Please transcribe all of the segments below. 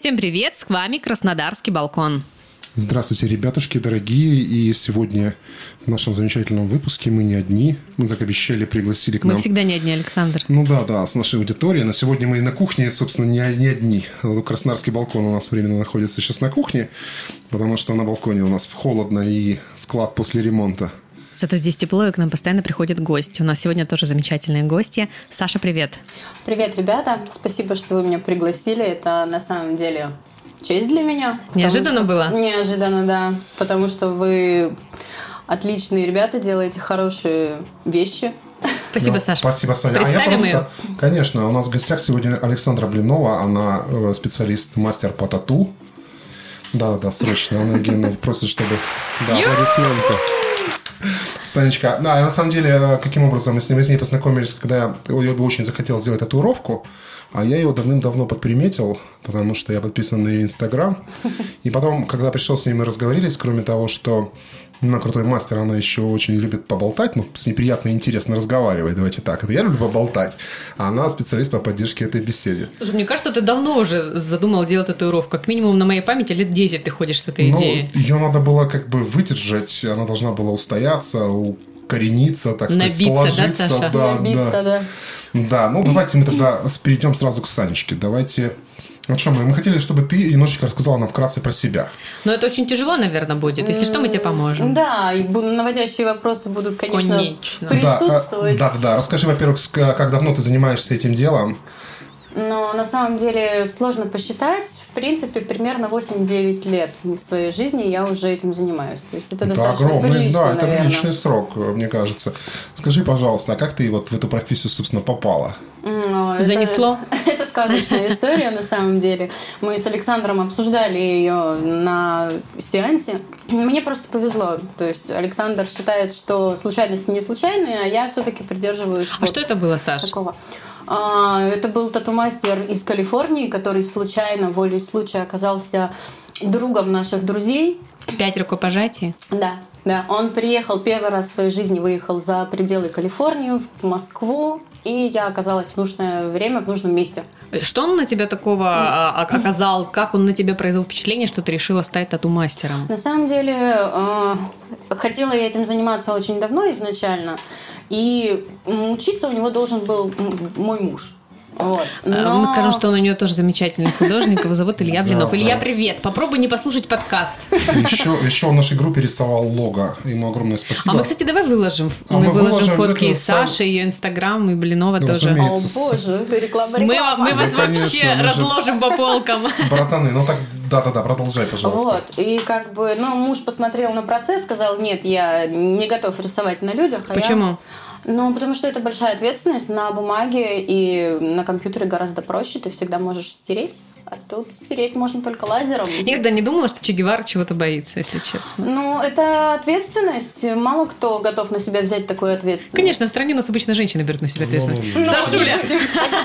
Всем привет, с вами Краснодарский балкон. Здравствуйте, ребятушки дорогие. И сегодня в нашем замечательном выпуске мы не одни. Мы, как обещали, пригласили к Мы нам... всегда не одни, Александр. Ну да, да, с нашей аудиторией. Но сегодня мы на кухне, собственно, не, не одни. Краснодарский балкон у нас временно находится сейчас на кухне, потому что на балконе у нас холодно и склад после ремонта. Зато здесь тепло, и к нам постоянно приходят гости. У нас сегодня тоже замечательные гости. Саша, привет. Привет, ребята. Спасибо, что вы меня пригласили. Это на самом деле честь для меня. Неожиданно что- было? Неожиданно, да. Потому что вы отличные ребята, делаете хорошие вещи. Спасибо, Ну, Саша. Спасибо, Саня. Представим а я ее. просто, конечно, у нас в гостях сегодня Александра Блинова. Она э, специалист, мастер по тату. Да, да, срочно. Она Евгеньевна просит, чтобы... Да, аплодисменты. Санечка, да, на самом деле, э, каким образом мы с ней, с ней познакомились, когда я, очень захотел сделать татуировку, а я ее давным-давно подприметил, потому что я подписан на ее Инстаграм. И потом, когда пришел с ней, мы разговорились, кроме того, что она крутой мастер, она еще очень любит поболтать, ну, с ней приятно и интересно разговаривать, давайте так. Это я люблю поболтать, а она специалист по поддержке этой беседе. Слушай, мне кажется, ты давно уже задумал делать татуировку. Как минимум на моей памяти лет 10 ты ходишь с этой Ну, идеей. ее надо было как бы выдержать, она должна была устояться, укорениться, так сказать, Набиться, да, сложиться. Саша? Да, Набиться, да. Да, ну давайте мы тогда перейдем сразу к Санечке. Давайте... Ну что, мы, мы хотели, чтобы ты немножечко рассказала нам вкратце про себя. Но это очень тяжело, наверное, будет. Если что, мы тебе поможем. Да, и наводящие вопросы будут, конечно, Конечно. присутствовать. Да, а, да, да. Расскажи, во-первых, с- как давно ты занимаешься этим делом. Но на самом деле сложно посчитать. В принципе, примерно 8-9 лет в своей жизни я уже этим занимаюсь. То есть это, Это достаточно огромный, прилично, да, это наверное. приличный срок, мне кажется. Скажи, пожалуйста, а как ты вот в эту профессию, собственно, попала? Это- Занесло? Это сказочная история на самом деле. Мы с Александром обсуждали ее на сеансе. Мне просто повезло. То есть Александр считает, что случайности не случайные, а я все-таки придерживаюсь. А вот что это было, Саш? такого. А, это был тату-мастер из Калифорнии, который случайно, волей случая, оказался другом наших друзей. Пять рукопожатий? Да, да. Он приехал первый раз в своей жизни, выехал за пределы Калифорнии, в Москву, и я оказалась в нужное время, в нужном месте. Что он на тебя такого а, а, оказал? Как он на тебя произвел впечатление, что ты решила стать тату-мастером? На самом деле, э, хотела я этим заниматься очень давно изначально, и учиться у него должен был мой муж. Вот. А, Но- Мы скажем, что он у нее тоже замечательный художник, его зовут Илья Да, Блинов. да. Илья, привет! Попробуй не послушать подкаст. Еще, еще в нашей группе рисовал лого. Ему огромное спасибо. А мы, кстати, давай выложим. А мы, мы выложим выложим фотки из Саши, ее инстаграм и Блинова Ну, тоже. О боже, это реклама, Мы, реклама. мы вас Да, конечно, вообще мы же- разложим по полкам. Братаны, ну так, да-да-да, продолжай, пожалуйста. Вот, и как бы, ну, муж посмотрел на процесс, сказал, нет, я не готов рисовать на людях. а я- Почему? Ну, потому что это большая ответственность на бумаге, и на компьютере гораздо проще, ты всегда можешь стереть, а тут стереть можно только лазером. Никогда не думала, что Че Гевара чего-то боится, если честно. Ну, это ответственность. Мало кто готов на себя взять такую ответственность. Конечно, в стране у нас обычно женщины берут на себя ответственность. Ну, Сашуля!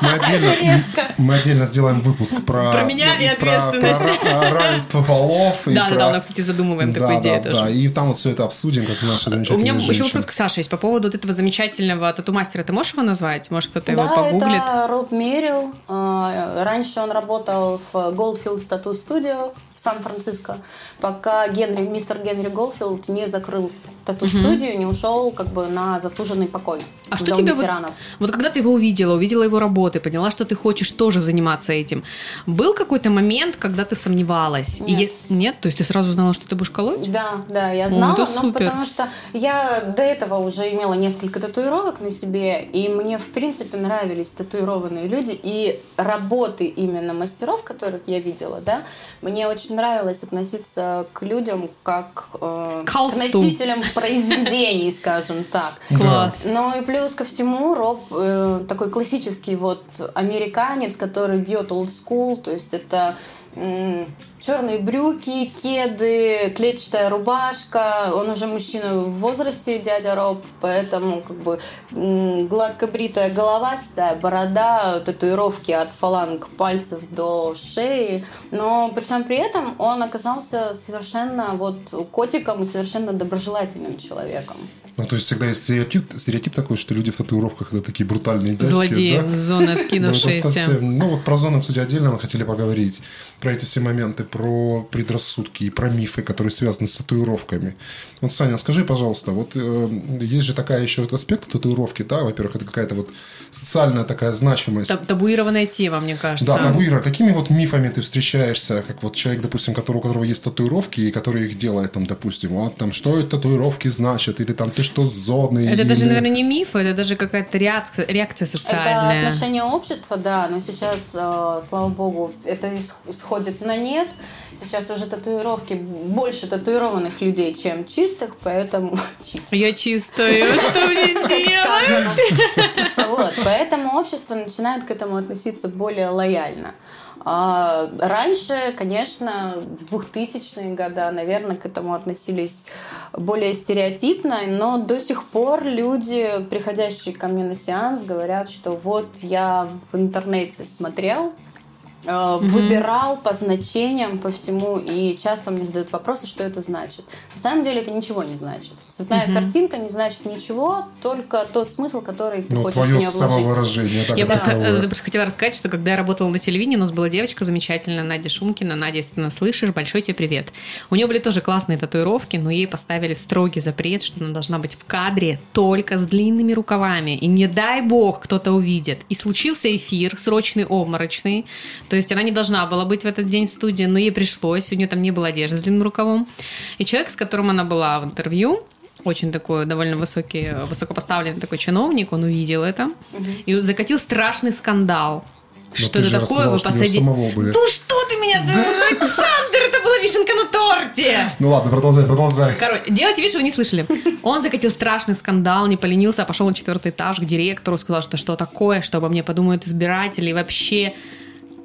Мы отдельно, мы отдельно сделаем выпуск про, Про меня и про- ответственность. про ра- равенство полов. и Да, да, про- да, мы, кстати, задумываем Да, такую идею да, тоже. да. И там вот все это обсудим, как наши У замечательные меня еще вопрос к Саше есть по поводу вот этого замечательного тату-мастера. Ты можешь его назвать? Может, кто-то его Да, погуглит? это Роб Мерил. А, Раньше он работал в Goldfield Tattoo Studio в Сан-Франциско, пока Генри, мистер Генри Голфилд не закрыл тату-студию, не ушел как бы на заслуженный покой. А что тебе вот, ветеранов. вот когда ты его увидела, увидела его работы, поняла, что ты хочешь тоже заниматься этим, был какой-то момент, когда ты сомневалась? И Нет. е- нет? То есть ты сразу знала, что ты будешь колоть? Да, да, я О, знала, это но супер. потому что я до этого уже имела несколько татуировок на себе, и мне, в принципе, нравились татуированные люди, и работы именно мастеров, которых я видела, да, мне очень нравилось относиться к людям как э, к носителям произведений, скажем так. Класс. Ну и плюс ко всему Роб э, такой классический вот американец, который бьет old school, то есть это черные брюки, кеды, клетчатая рубашка. Он уже мужчина в возрасте, дядя Роб, поэтому как бы гладко бритая голова, седая борода, татуировки от фаланг пальцев до шеи. Но при всем при этом он оказался совершенно вот котиком и совершенно доброжелательным человеком. Ну, то есть всегда есть стереотип, стереотип такой, что люди в татуировках это такие брутальные дядьки. Злодеи, да? зоны Ну, откинувшиеся. Ну, вот про зоны, кстати, отдельно мы хотели поговорить. Про эти все моменты, про предрассудки и про мифы, которые связаны с татуировками. Вот, Саня, скажи, пожалуйста, вот э, есть же такая еще вот аспект татуировки, да? Во-первых, это какая-то вот социальная такая значимость. Таб- Табуированная тема, мне кажется. Да, табуира, какими вот мифами ты встречаешься, как вот человек, допустим, который, у которого есть татуировки, и который их делает, там, допустим, вот там, что это татуировки значат, или там, ты что, зоны? Это даже, или- наверное, не миф, это даже какая-то реакция, реакция Это социальная. отношение общества, да, но сейчас, э, слава богу, это ис- сходит на нет. Сейчас уже татуировки, больше татуированных людей, чем чистых, поэтому... Я чистая, что мне делать? Вот, поэтому общество начинает к этому относиться более лояльно. А раньше, конечно, в 2000-е годы, наверное, к этому относились более стереотипно, но до сих пор люди, приходящие ко мне на сеанс, говорят, что вот я в интернете смотрел, э, выбирал по значениям, по всему, и часто мне задают вопросы, что это значит. На самом деле это ничего не значит. Цветная картинка не значит ничего, только тот смысл, который ты Ну, хочешь в твое нее вложить. самовыражение. так Я просто, делаю. э, просто хотела рассказать, что когда я работала на телевидении, у нас была девочка замечательная, Надя Шумкина. Надя, если ты нас слышишь, большой тебе привет. У нее были тоже классные татуировки, но ей поставили строгий запрет, что она должна быть в кадре только с длинными рукавами. И не дай бог кто-то увидит. И случился эфир, срочный, обморочный. То есть она не должна была быть в этот день в студии, но ей пришлось. У нее там не было одежды с длинным рукавом. И человек, с которым она была в интервью, очень такой довольно высокий, высокопоставленный такой чиновник, он увидел это и закатил страшный скандал. Но что это такое? Вы посадили... Ну что ты меня... Александр, это была вишенка на торте! Ну ладно, продолжай, продолжай. Короче, делайте вид, что вы не слышали. Он закатил страшный скандал, не поленился, а пошел на четвертый этаж к директору, сказал, что что такое, что обо мне подумают избиратели, и вообще...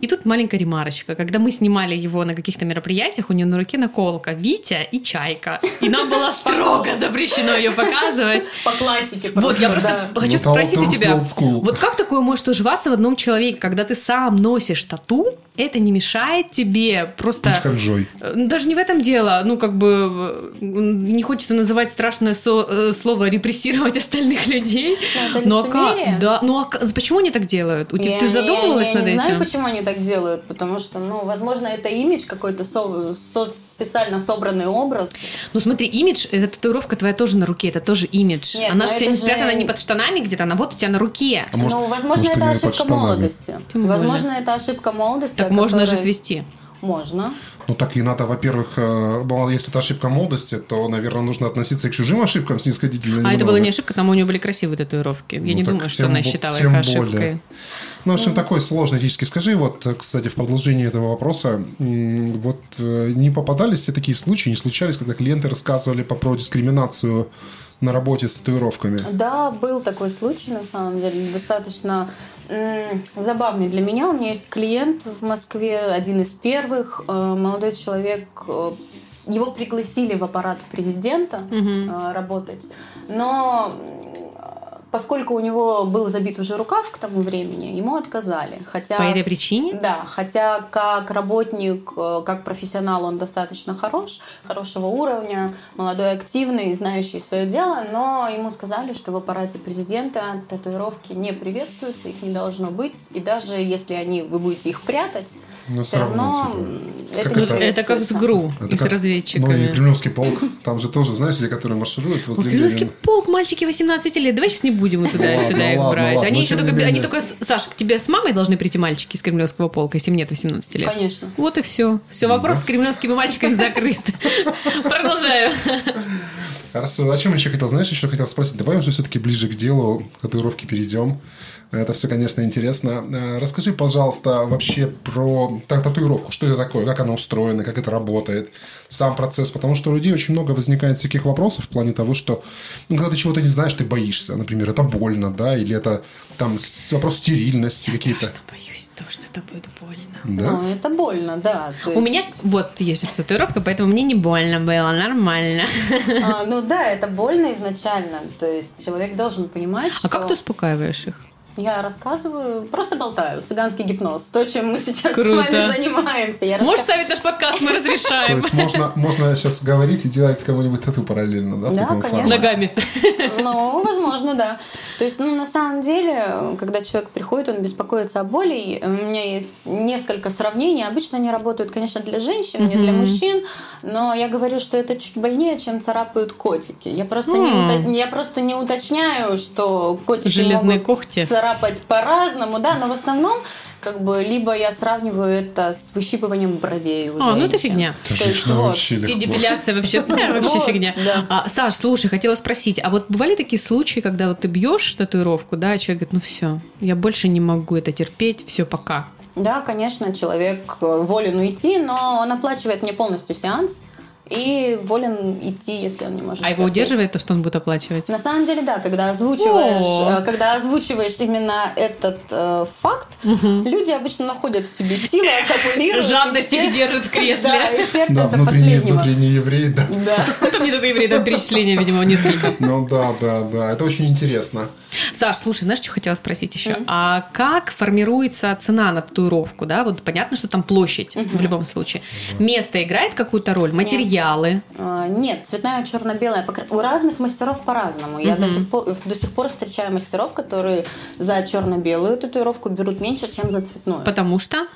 И тут маленькая ремарочка. Когда мы снимали его на каких-то мероприятиях, у него на руке наколка «Витя» и «Чайка». И нам было строго запрещено ее показывать. По классике. Вот, я просто хочу Ну, спросить у тебя, вот как такое может уживаться в одном человеке, когда ты сам носишь тату, это не мешает тебе просто... Ханжой. Э, ну, Даже не в этом дело. Ну, как бы э, не хочется называть страшное со- э, слово репрессировать остальных людей. Ну, это Ну, а как? Да. Ну, а почему они так делают? У тебя, Я- ты задумывалась я, я над не этим? знаю, почему они так делают, потому что, ну, возможно, это имидж какой-то, со- со- специально собранный образ. Ну, смотри, имидж, эта татуировка твоя тоже на руке, это тоже имидж. Нет, она же у тебя это не же- спрятана не под штанами где-то, она вот у тебя на руке. А может- ну, возможно, может, это ошибка молодости. Тем более. возможно, это ошибка молодости. Так можно же которой- свести. Можно. Ну так и надо, во-первых, э, если это ошибка молодости, то, наверное, нужно относиться и к чужим ошибкам снисходительно. А это немного. была не ошибка, там у нее были красивые татуировки. Я Ну, не так думаю, что она бо- считала тем их ошибкой. более. Ну, в общем, такой сложный этический. Скажи, вот, кстати, в продолжении этого вопроса, вот э, не попадались ли такие случаи, не случались, когда клиенты рассказывали по про дискриминацию на работе с татуировками? Да, был такой случай, на самом деле, достаточно забавный для меня. У меня есть клиент в Москве, один из первых, э, молодой человек, э, его пригласили в аппарат президента э, работать, но поскольку у него был забит уже рукав к тому времени, ему отказали. Хотя... По этой причине? Да, хотя как работник, э, как профессионал он достаточно хорош, хорошего уровня, молодой, активный, знающий свое дело, но ему сказали, что в аппарате президента татуировки не приветствуются, их не должно быть, и даже если они, вы будете их прятать, Но все равно типа, это это? Это как с. ГРУ это и с как- разведчиками. Ну и Кремлевский полк, там же тоже, знаешь, те, которые маршируют Ой, возле Кремлевский Ленина. полк, мальчики 18 лет. Давай сейчас не будем вот туда Ладно, сюда их ладно, брать. Они но еще только, они только, с- Саш, к тебе с мамой должны прийти мальчики из Кремлевского полка, если им нет 18 лет. Конечно. Вот и все. Все, вопрос с кремлевскими мальчиками закрыт. Продолжаю. Хорошо, о чем еще хотел, знаешь, еще хотел спросить, давай уже все-таки ближе к делу, к татуировке перейдем. Это все, конечно, интересно. Э, Расскажи, пожалуйста, вообще про та- татуировку. Что это такое, как она устроена, как это работает, сам процесс. Потому что у людей очень много возникает всяких вопросов в плане того, что ну, когда ты чего-то не знаешь, ты боишься. Например, это больно, да, или это там вопрос стерильности какие-то. Страшно боюсь того, что это будет больно. Да? Ну, это больно, да. У есть- меня вот есть татуировка, поэтому мне не больно было, нормально. А, ну да, это больно изначально. То есть человек должен понимать, что... А как ты успокаиваешь их? Я рассказываю, просто болтаю, цыганский гипноз, то, чем мы сейчас Круто. с вами занимаемся. Я Можешь раска- ставить наш подкаст, мы То разрешаем. есть можно, можно сейчас говорить и делать кому-нибудь тату параллельно, да? Да, конечно. формате? Ногами. Ну, возможно, да. То есть, ну, на самом деле, когда человек приходит, он беспокоится о боли. и У меня есть несколько сравнений. Обычно они работают, конечно, для женщин, не для мужчин. Но я говорю, что это чуть больнее, чем царапают котики. Я просто, не, я просто не уточняю, что котики Железные могут когти. царапать по-разному, да, но в основном как бы либо я сравниваю это с выщипыванием бровей у А, ну это фигня. То есть вот. вообще И депиляция вообще, вообще фигня. да. А, Саш, слушай, хотела спросить, а вот бывали такие случаи, когда вот ты бьешь татуировку, да, и человек говорит, ну все, я больше не могу это терпеть, все, пока. Да, конечно, человек э, волен уйти, но он оплачивает мне полностью сеанс и волен идти, если он не может. А его терпеть. удерживает то, что он будет оплачивать? На самом деле, да, когда озвучиваешь, О. э, когда озвучиваешь именно этот э, факт, люди обычно находят в себе силы, аккумулируют. Жадность их держит в кресле. Да, терпят Да, до внутренний, последнего. внутренний еврей, да. Да. Там не только евреи, там перечисления, видимо, несколько. Ну да, да, да. Это очень интересно. Саш, слушай, знаешь, что хотела спросить еще? А как формируется цена на татуировку, да? Вот понятно, что там площадь в любом случае. Место играет какую-то роль? Материалы? А, Нет, цветная черно-белая. У разных мастеров по-разному. Я до сих, пор, до сих пор встречаю мастеров, которые за черно-белую татуировку берут меньше, чем за цветную. Потому что?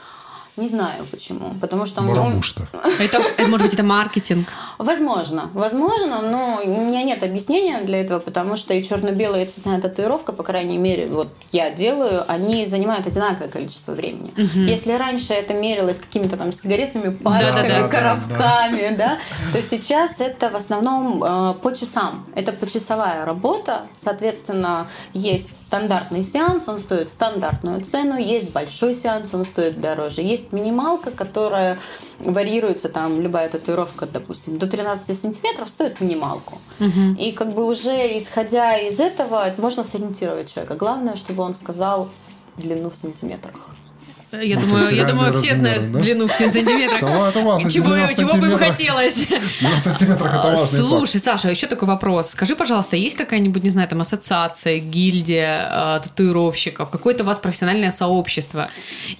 Не знаю почему. Потому что Потому что. Это, может быть, это маркетинг. Возможно, возможно, но у меня нет объяснения для этого, потому что и черно-белая и цветная татуировка, по крайней мере, вот я делаю, они занимают одинаковое количество времени. Если раньше это мерилось какими-то там сигаретными пачками, Да-да-да. коробками, да, то сейчас это в основном э, по часам. Это почасовая работа, соответственно, есть стандартный сеанс, он стоит стандартную цену, есть большой сеанс, он стоит дороже, есть минималка, которая варьируется, там любая татуировка, допустим, до 13 сантиметров стоит минималку. И как бы уже исходя из этого можно сориентировать человека. Главное, чтобы он сказал длину в сантиметрах. Я Ну, думаю, я думаю, все знают да? длину в сантиметрах. Это важно. Чего, 12 чего бы им хотелось? 12 сантиметров это важный факт. Слушай, Саша, еще такой вопрос. Скажи, пожалуйста, есть какая-нибудь, не знаю, там ассоциация, гильдия э, татуировщиков, какое-то у вас профессиональное сообщество?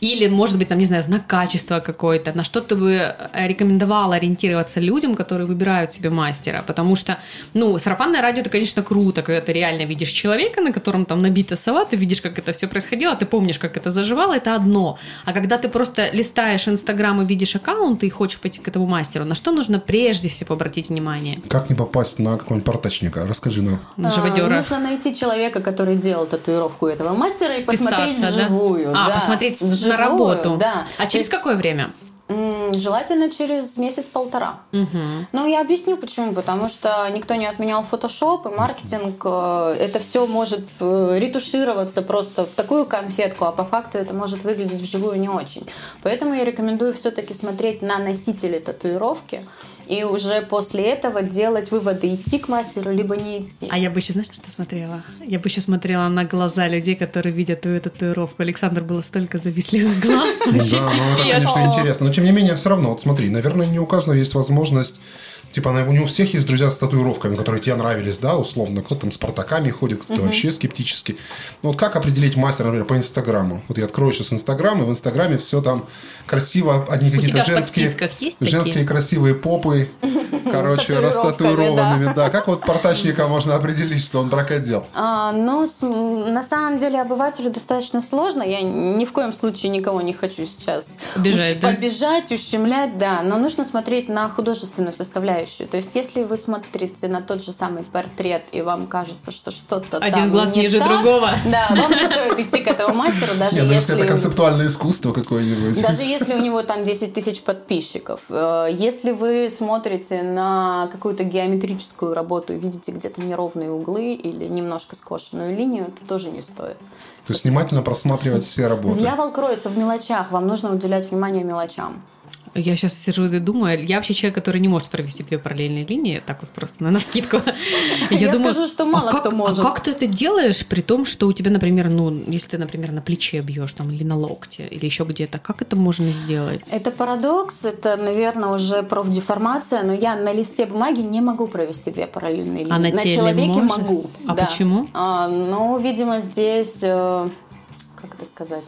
Или, может быть, там, не знаю, знак качества какой-то? На что ты бы э, рекомендовала ориентироваться людям, которые выбирают себе мастера? Потому что, ну, сарафанное радио, это, конечно, круто, когда ты реально видишь человека, на котором там набита сова, ты видишь, как это все происходило, ты помнишь, как это заживало, это одно. А когда ты просто листаешь Инстаграм и видишь аккаунт и хочешь пойти к этому мастеру, на что нужно прежде всего обратить внимание? Как не попасть на какого-нибудь портачника? Расскажи нам. На А. Нужно найти человека, который делал татуировку этого мастера и Списаться, посмотреть да? вживую. А, да. посмотреть на Вживую, работу. Да. А через есть, какое время? Желательно через месяц-полтора. Мгм. Ну, я объясню почему. Потому что никто не отменял фотошоп и маркетинг. э, Это все может э, ретушироваться просто в такую конфетку, а по факту это может выглядеть вживую не очень. Поэтому я рекомендую все-таки смотреть на носители татуировки и уже после этого делать выводы, идти к мастеру, либо не идти. А я бы еще, знаешь, что смотрела? Я бы еще смотрела на глаза людей, которые видят твою татуировку. Александр было столько завистливых глаз. Да, ну это, конечно, интересно. Но тем не менее, все равно, вот смотри, наверное, не у каждого есть возможность Типа, у всех есть друзья с татуировками, которые тебе нравились, да, условно. Кто-то там с портаками ходит, кто-то вообще скептически. Ну, вот как определить мастера, например, по Инстаграму? Вот я открою сейчас Инстаграм, и в Инстаграме все там красиво, одни какие-то женские, такие? женские красивые попы, короче, растатуированными, да. Как вот портачника можно определить, что он бракодел? А, ну, на самом деле обывателю достаточно сложно. Я ни в коем случае никого не хочу сейчас Обижать, побежать, ущемлять, да. Но нужно смотреть на художественную составляющую. То есть, если вы смотрите на тот же самый портрет и вам кажется, что что-то Один там глаз не ниже так, другого. Да, вам не стоит идти к этому мастеру, даже Не, ну если это концептуальное искусство какое-нибудь. Даже если у него там 10 тысяч подписчиков, э, если вы смотрите на какую-то геометрическую работу и видите где-то неровные углы или немножко скошенную линию, то тоже не стоит. То есть внимательно просматривать все работы. Дьявол кроется в мелочах, вам нужно уделять внимание мелочам. Я сейчас сижу и думаю, я вообще человек, который не может провести две параллельные линии, так вот просто на навскидку. Я скажу, что мало а как- кто может. А как ты это делаешь, при том, что у тебя, например, ну, если ты, например, на плече бьешь там или на локте, или еще где-то, как это можно сделать? Это парадокс, это, наверное, уже профдеформация, но я на листе бумаги не могу провести две параллельные линии. А на человеке можешь? могу. А да. почему? А, ну, видимо, здесь э, сказать,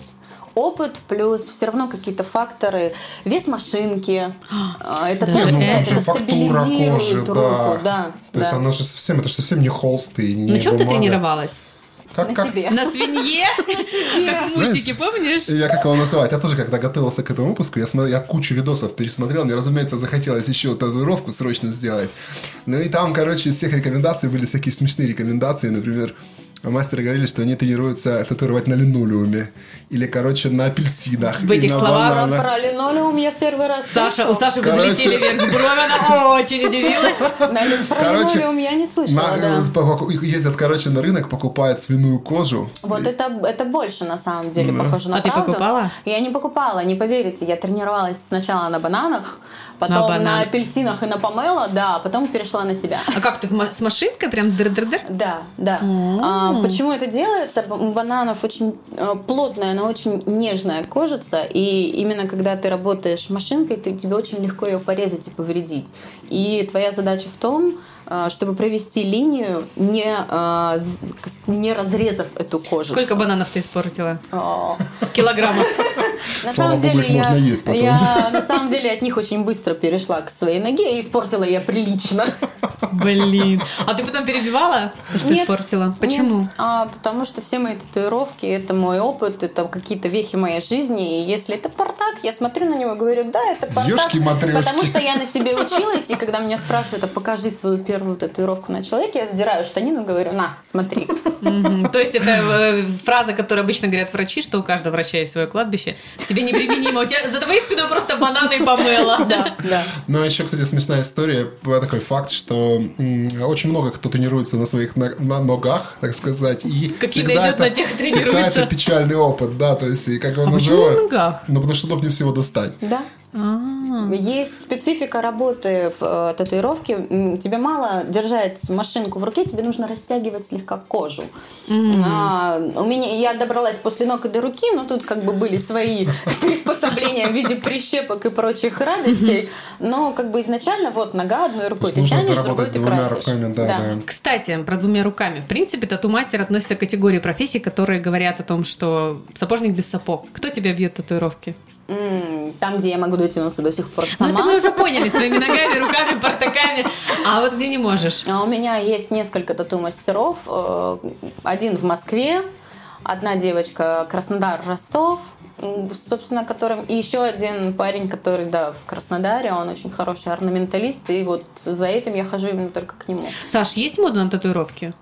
опыт плюс все равно какие-то факторы, вес машинки, а, это Даже тоже это. влияет, это стабилизирует кожи, руку, да. да. То есть да. она же совсем, это же совсем не холст и не Ну что ты бумага. тренировалась? Как, на как, себе. На свинье? Как в мультике, помнишь? Я как его называть? Я тоже, когда готовился к этому выпуску, я, смотрел, я кучу видосов пересмотрел. Мне, разумеется, захотелось еще татуировку срочно сделать. Ну и там, короче, из всех рекомендаций были всякие смешные рекомендации. Например, мастеры говорили, что они тренируются татуировать на линолеуме. Или, короче, на апельсинах. В этих словах Про, бананах. про линолеум я в первый раз Саша, у Саши Короче. взлетели вверх брови, она очень удивилась. Про Короче, линолеум я не слышала, На- да. ездят, короче, на рынок, покупают свиную кожу. Вот это, это больше на самом деле похоже на А ты правду. покупала? Я не покупала, не поверите. Я тренировалась сначала на бананах, потом На апельсинах и на помело, да, а потом перешла на себя. А как ты с машинкой прям дыр-дыр-дыр? Да, да. А, почему это делается? У бананов очень э, плотная, она очень нежная кожица, и именно когда ты работаешь машинкой, ты, тебе очень легко ее порезать и повредить. И твоя задача в том, чтобы провести линию, не, э, не разрезав эту кожицу. Сколько бананов ты испортила? Килограммов. На самом деле я, на самом деле от них очень быстро перешла к своей ноге и испортила я прилично. Блин. А ты потом перебивала, то, что Нет, испортила? Почему? Нет, а, потому что все мои татуировки это мой опыт, это какие-то вехи моей жизни. И если это портак, я смотрю на него и говорю, да, это портак. Ёшки-матрёшки. Потому что я на себе училась, и когда меня спрашивают, а покажи свою первую татуировку на человеке, я сдираю штанину и говорю, на, смотри. То есть это э, фраза, которую обычно говорят врачи, что у каждого врача есть свое кладбище. Тебе неприменимо. У тебя за твоей спиной просто бананы и помела. Да, да. Ну, а еще, кстати, смешная история, такой факт, что очень много кто тренируется на своих на, ногах, так сказать, и Какие всегда это, на тех всегда тренируется. это печальный опыт, да, то есть, и как его А почему на ногах? Ну, потому что удобнее всего достать. Да. А. Есть специфика работы в э, татуировке. Тебе мало держать машинку в руке, тебе нужно растягивать слегка кожу. А, у меня я добралась после ног и до руки, но тут как бы были свои приспособления в виде прищепок и прочих радостей. Но как бы изначально вот нога одной рукой ты тянешь, другой ты двумя красишь. руками, да, да. Кстати, про двумя руками. В принципе, тату-мастер относится к категории профессий, которые говорят о том, что сапожник без сапог. Кто тебя бьет татуировки? Там, где я могу дотянуться до сих пор Ну, это сама. мы уже поняли, с твоими ногами, руками, портаками. А вот где не можешь? А У меня есть несколько тату-мастеров. Э, Один в Москве, одна девочка Краснодар, Ростов, собственно, которым... И еще один парень, который, да, в Краснодаре, он очень хороший орнаменталист, и вот за этим я хожу именно только к нему. Саш, есть мода на татуировки?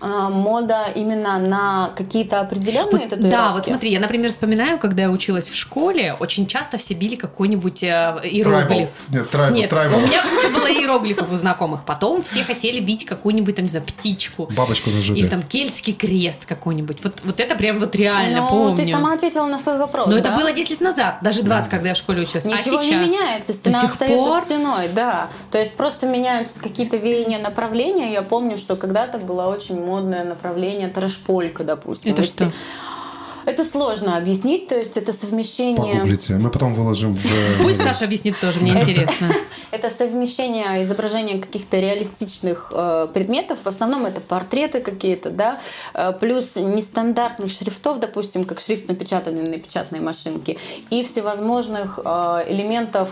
А, Мода именно на какие-то определенные Вот, татуировки. да, вот смотри, я, например, вспоминаю, когда я училась в школе, очень часто все били какой-нибудь э, иероглиф. Tribal. Нет, tribal, Нет, tribal. у меня куча было иероглифов у знакомых. Потом все хотели бить какую-нибудь, там, не знаю, птичку. Бабочку на жопе. Или там кельтский крест какой-нибудь. Вот, вот это прям вот реально Ну, помню. ты сама ответила на свой вопрос, Но да? это было 10 лет назад, даже 20, когда я в школе училась. Ничего а не сейчас? меняется, До стена остается пор? стеной, да. То есть просто меняются какие-то веяния направления. Я помню, что когда-то было очень модное направление трэш-полька, допустим. Это что? Это сложно объяснить, то есть это совмещение... Погуглите, мы потом выложим в... Пусть Саша объяснит тоже, мне интересно. Это совмещение изображения каких-то реалистичных э, предметов. В основном это портреты какие-то, да, э, плюс нестандартных шрифтов, допустим, как шрифт, напечатанный на печатной машинке, и всевозможных э, элементов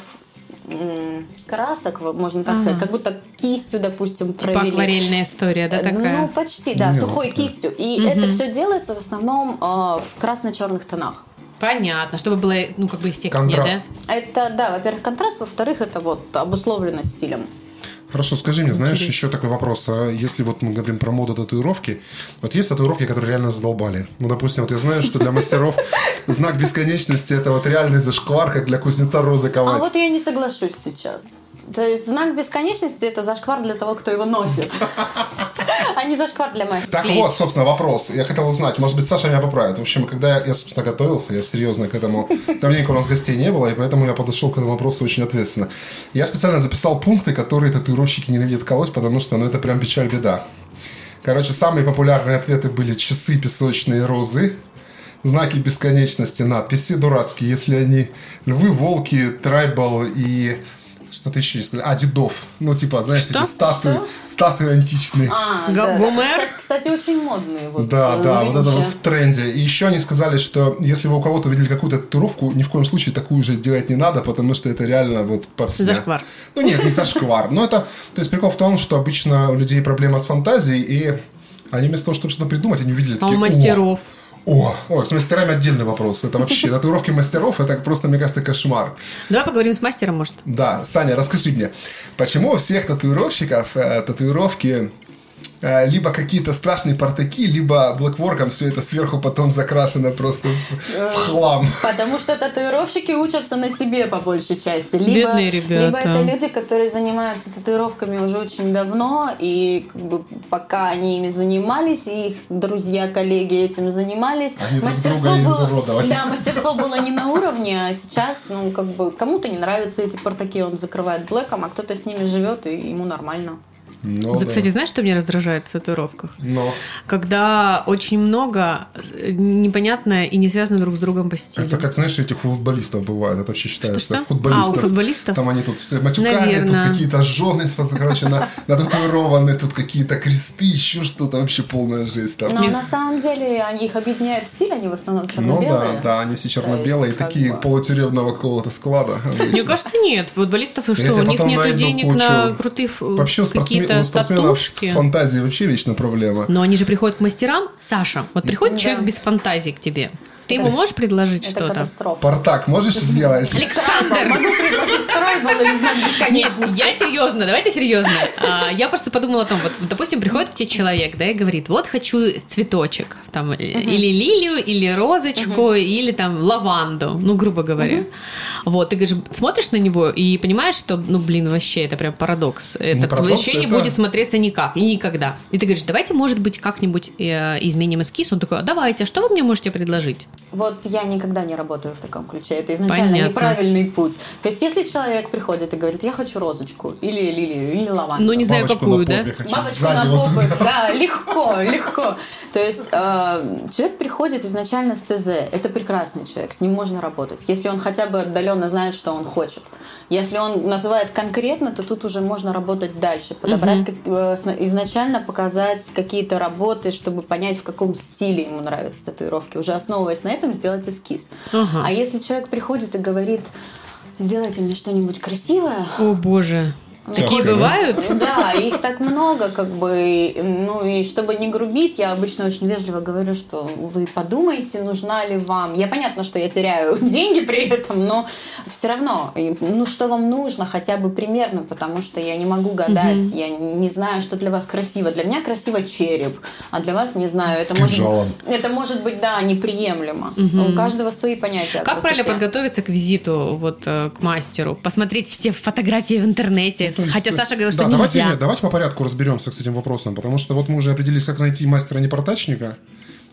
красок, можно так Ага. сказать, как будто кистью, допустим, Типа провели. акварельная история, да, Э, такая? Ну, почти, да, Не, сухой да. кистью. И это все делается в основном э, в красно-черных тонах. Понятно, чтобы было, ну, как бы эффектнее, Контраст. да? Это, да, во-первых, контраст, во-вторых, это вот обусловлено стилем. Хорошо, скажи мне, знаешь, еще такой вопрос. А если вот мы говорим про моду татуировки, вот есть татуировки, которые реально задолбали. Ну, допустим, вот я знаю, что для мастеров знак бесконечности это вот реальный зашквар, как для кузнеца розы А ковать. вот я не соглашусь сейчас. То есть знак бесконечности это зашквар для того, кто его носит, а не зашквар для моих. Так вот, собственно, вопрос. Я хотел узнать, может быть, Саша меня поправит. В общем, когда я, собственно, готовился, я серьезно к этому... Давненько у нас гостей не было, и поэтому я подошел к этому вопросу очень ответственно. Я специально записал пункты, которые татуировщики ненавидят колоть, потому что, ну, это прям печаль-беда. Короче, самые популярные ответы были часы песочные розы, знаки бесконечности, надписи дурацкие, если они львы, волки, трайбал и Что-то еще сказали. А, дедов. Ну, типа, знаешь, Что? эти статуи, Что? статуи античные. А, да. Гомер? Кстати, очень модные. Вот, Да, э, да, вот это вот в тренде. И еще они сказали, что если вы у кого-то увидели какую-то татуировку, ни в коем случае такую же делать не надо, потому что это реально вот по всей- Зашквар. Ну нет, не зашквар. Но это, то есть прикол в том, что обычно у людей проблема с фантазией, и они вместо того, чтобы что-то придумать, они увидели А такие, у «О, мастеров. О, о, с мастерами отдельный вопрос. Это вообще татуировки мастеров, это просто, мне кажется, кошмар. Давай поговорим с мастером, может. Да, Саня, расскажи мне, почему у всех татуировщиков э, татуировки либо какие-то страшные портаки, либо блэкворком все это сверху потом закрашено просто в, в хлам. Потому что татуировщики учатся на себе по большей части. Либо, Бедные ребята. либо это люди, которые занимаются татуировками уже очень давно, и как бы, пока они ими занимались, и их друзья, коллеги этим занимались, Они друг друга изуродовали. да, мастерство было не на уровне, а сейчас, ну, как бы, кому-то не нравятся эти портаки, он закрывает блэком, а кто-то с ними живет, и ему нормально. Ну, За- да. Кстати, знаешь, что меня раздражает в татуировках? Но Когда очень много э, непонятное и не связано друг с другом по стилю. это как, знаешь, этих футболистов бывает. Это вообще считается. Что-что? Футболистов. А, у футболистов? Там они тут все матюкали, Наверно. тут какие-то жены, короче, на, нататуированы, тут какие-то кресты, еще что-то. Вообще полная жесть там. Но на самом деле они, их объединяет стиль, они в основном Ну черно-белые. да, да, они все черно-белые, есть, такие бы. полутюремного какого-то склада. Мне кажется, нет. Футболистов и что? У них нет денег на крутые ф- Вообще у, спортсмен- какие-то у спортсменов с татушки. фантазией вообще вечно проблема. Но они же приходят к мастерам. Саша, вот приходит Да. человек без фантазии к тебе. Ты ему можешь предложить Это что-то? катастрофа. Портак можешь сделать? Александр! Могу предложить тройбол или знак Нет, бесконечности. я серьезно, давайте серьезно. А, я просто подумала о том, вот, допустим, приходит к тебе человек, да, и говорит, вот хочу цветочек, там, э, или лилию, или розочку, или там лаванду, ну, грубо говоря. Вот, ты говоришь, смотришь на него и понимаешь, что, ну, блин, вообще, это прям парадокс. Это парадокс, вообще не это- будет смотреться никак и никогда. И ты говоришь, давайте, может быть, как-нибудь э, изменим эскиз. Он такой, «А давайте, а что вы мне можете предложить? Вот я никогда не работаю в таком ключе. Это изначально Понятно. неправильный путь. То есть, если человек приходит и говорит, я хочу розочку, или лилию, или лаванду. Ну, не знаю, Бабочку какую, на да? попе Бабочку на вот туда. да, легко, легко. То есть э, человек приходит изначально с ТЗ, это прекрасный человек, с ним можно работать, если он хотя бы отдаленно знает, что он хочет. Если он называет конкретно, то тут уже можно работать дальше, подобрать как- э, изначально показать какие-то работы, чтобы понять, в каком стиле ему нравятся татуировки. Уже основываясь на этом, сделать эскиз. Ага. А если человек приходит и говорит, сделайте мне что-нибудь красивое, О, боже. Такие Тяжко, бывают? да, их так много, как бы, ну и чтобы не грубить, я обычно очень вежливо говорю, что вы подумайте, нужна ли вам. Я понятно, что я теряю деньги при этом, но все равно, ну что вам нужно, хотя бы примерно, потому что я не могу гадать, я не знаю, что для вас красиво. Для меня красиво череп, а для вас не знаю. Это С может, кинжалом. это может быть, да, неприемлемо. У каждого свои понятия. Как правильно подготовиться к визиту вот э, к мастеру? Посмотреть все фотографии в интернете. Есть, Хотя Саша говорил, что да, давайте, нельзя. нет, давайте по порядку разберемся с этим вопросом, потому что вот мы уже определились, как найти мастера непортачника.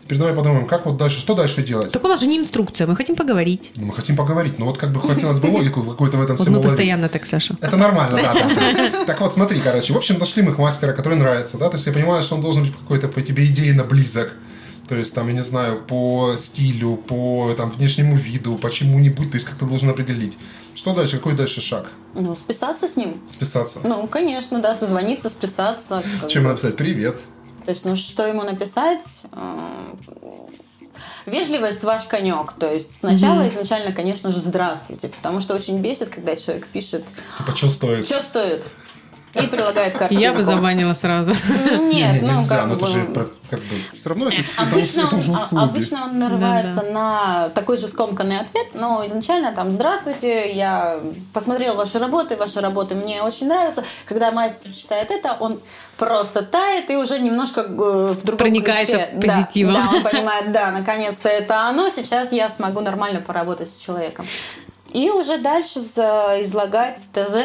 Теперь давай подумаем, как вот дальше, что дальше делать? Так у нас же не инструкция, мы хотим поговорить. Ну, мы хотим поговорить, но вот как бы хотелось бы логику какую-то в этом всем мы постоянно так, Саша. Это нормально, да. Так вот, смотри, короче, в общем, нашли мы мастера, который нравится, да, то есть я понимаю, что он должен быть какой-то по тебе идейно близок. То есть, там, я не знаю, по стилю, по там, внешнему виду, по чему-нибудь, то есть как-то должен определить. Что дальше, какой дальше шаг? Ну, списаться с ним. Списаться. Ну, конечно, да, созвониться, списаться. Чем бы. написать? Привет. То есть, ну что ему написать? Эм, Вежливость ваш конек. То есть сначала изначально, конечно же, здравствуйте, потому что очень бесит, когда человек пишет, Типа, что стоит? что стоит, и прилагает картинку. Я бы забанила сразу. Ну, Нет, Не, ну нельзя, как бы... же про- как бы все равно это, это, Обычно это он, а- обычно он нарывается на такой же скомканный ответ, но изначально там «Здравствуйте, я посмотрел ваши работы, ваши работы мне очень нравятся». Когда мастер читает это, он просто тает и уже немножко э, в другом Проникается ключе. Да, позитивом. Да, он понимает, да, наконец-то это оно, сейчас я смогу нормально поработать с человеком. И уже дальше излагать ТЗ,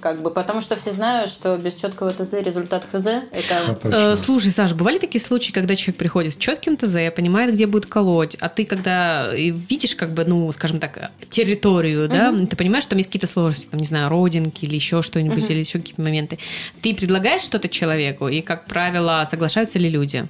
как бы, потому что все знают, что без четкого ТЗ результат ХЗ это... Э, слушай, Саша, бывали такие случаи, когда человек приходит с четким ТЗ, понимает, где будет колоть, а ты когда и видишь, как бы, ну, скажем так, территорию, да, ты понимаешь, что там есть какие-то сложности, там, не знаю, родинки или еще что-нибудь, или еще какие-то моменты. Ты предлагаешь что-то человеку, и, как правило, соглашаются ли люди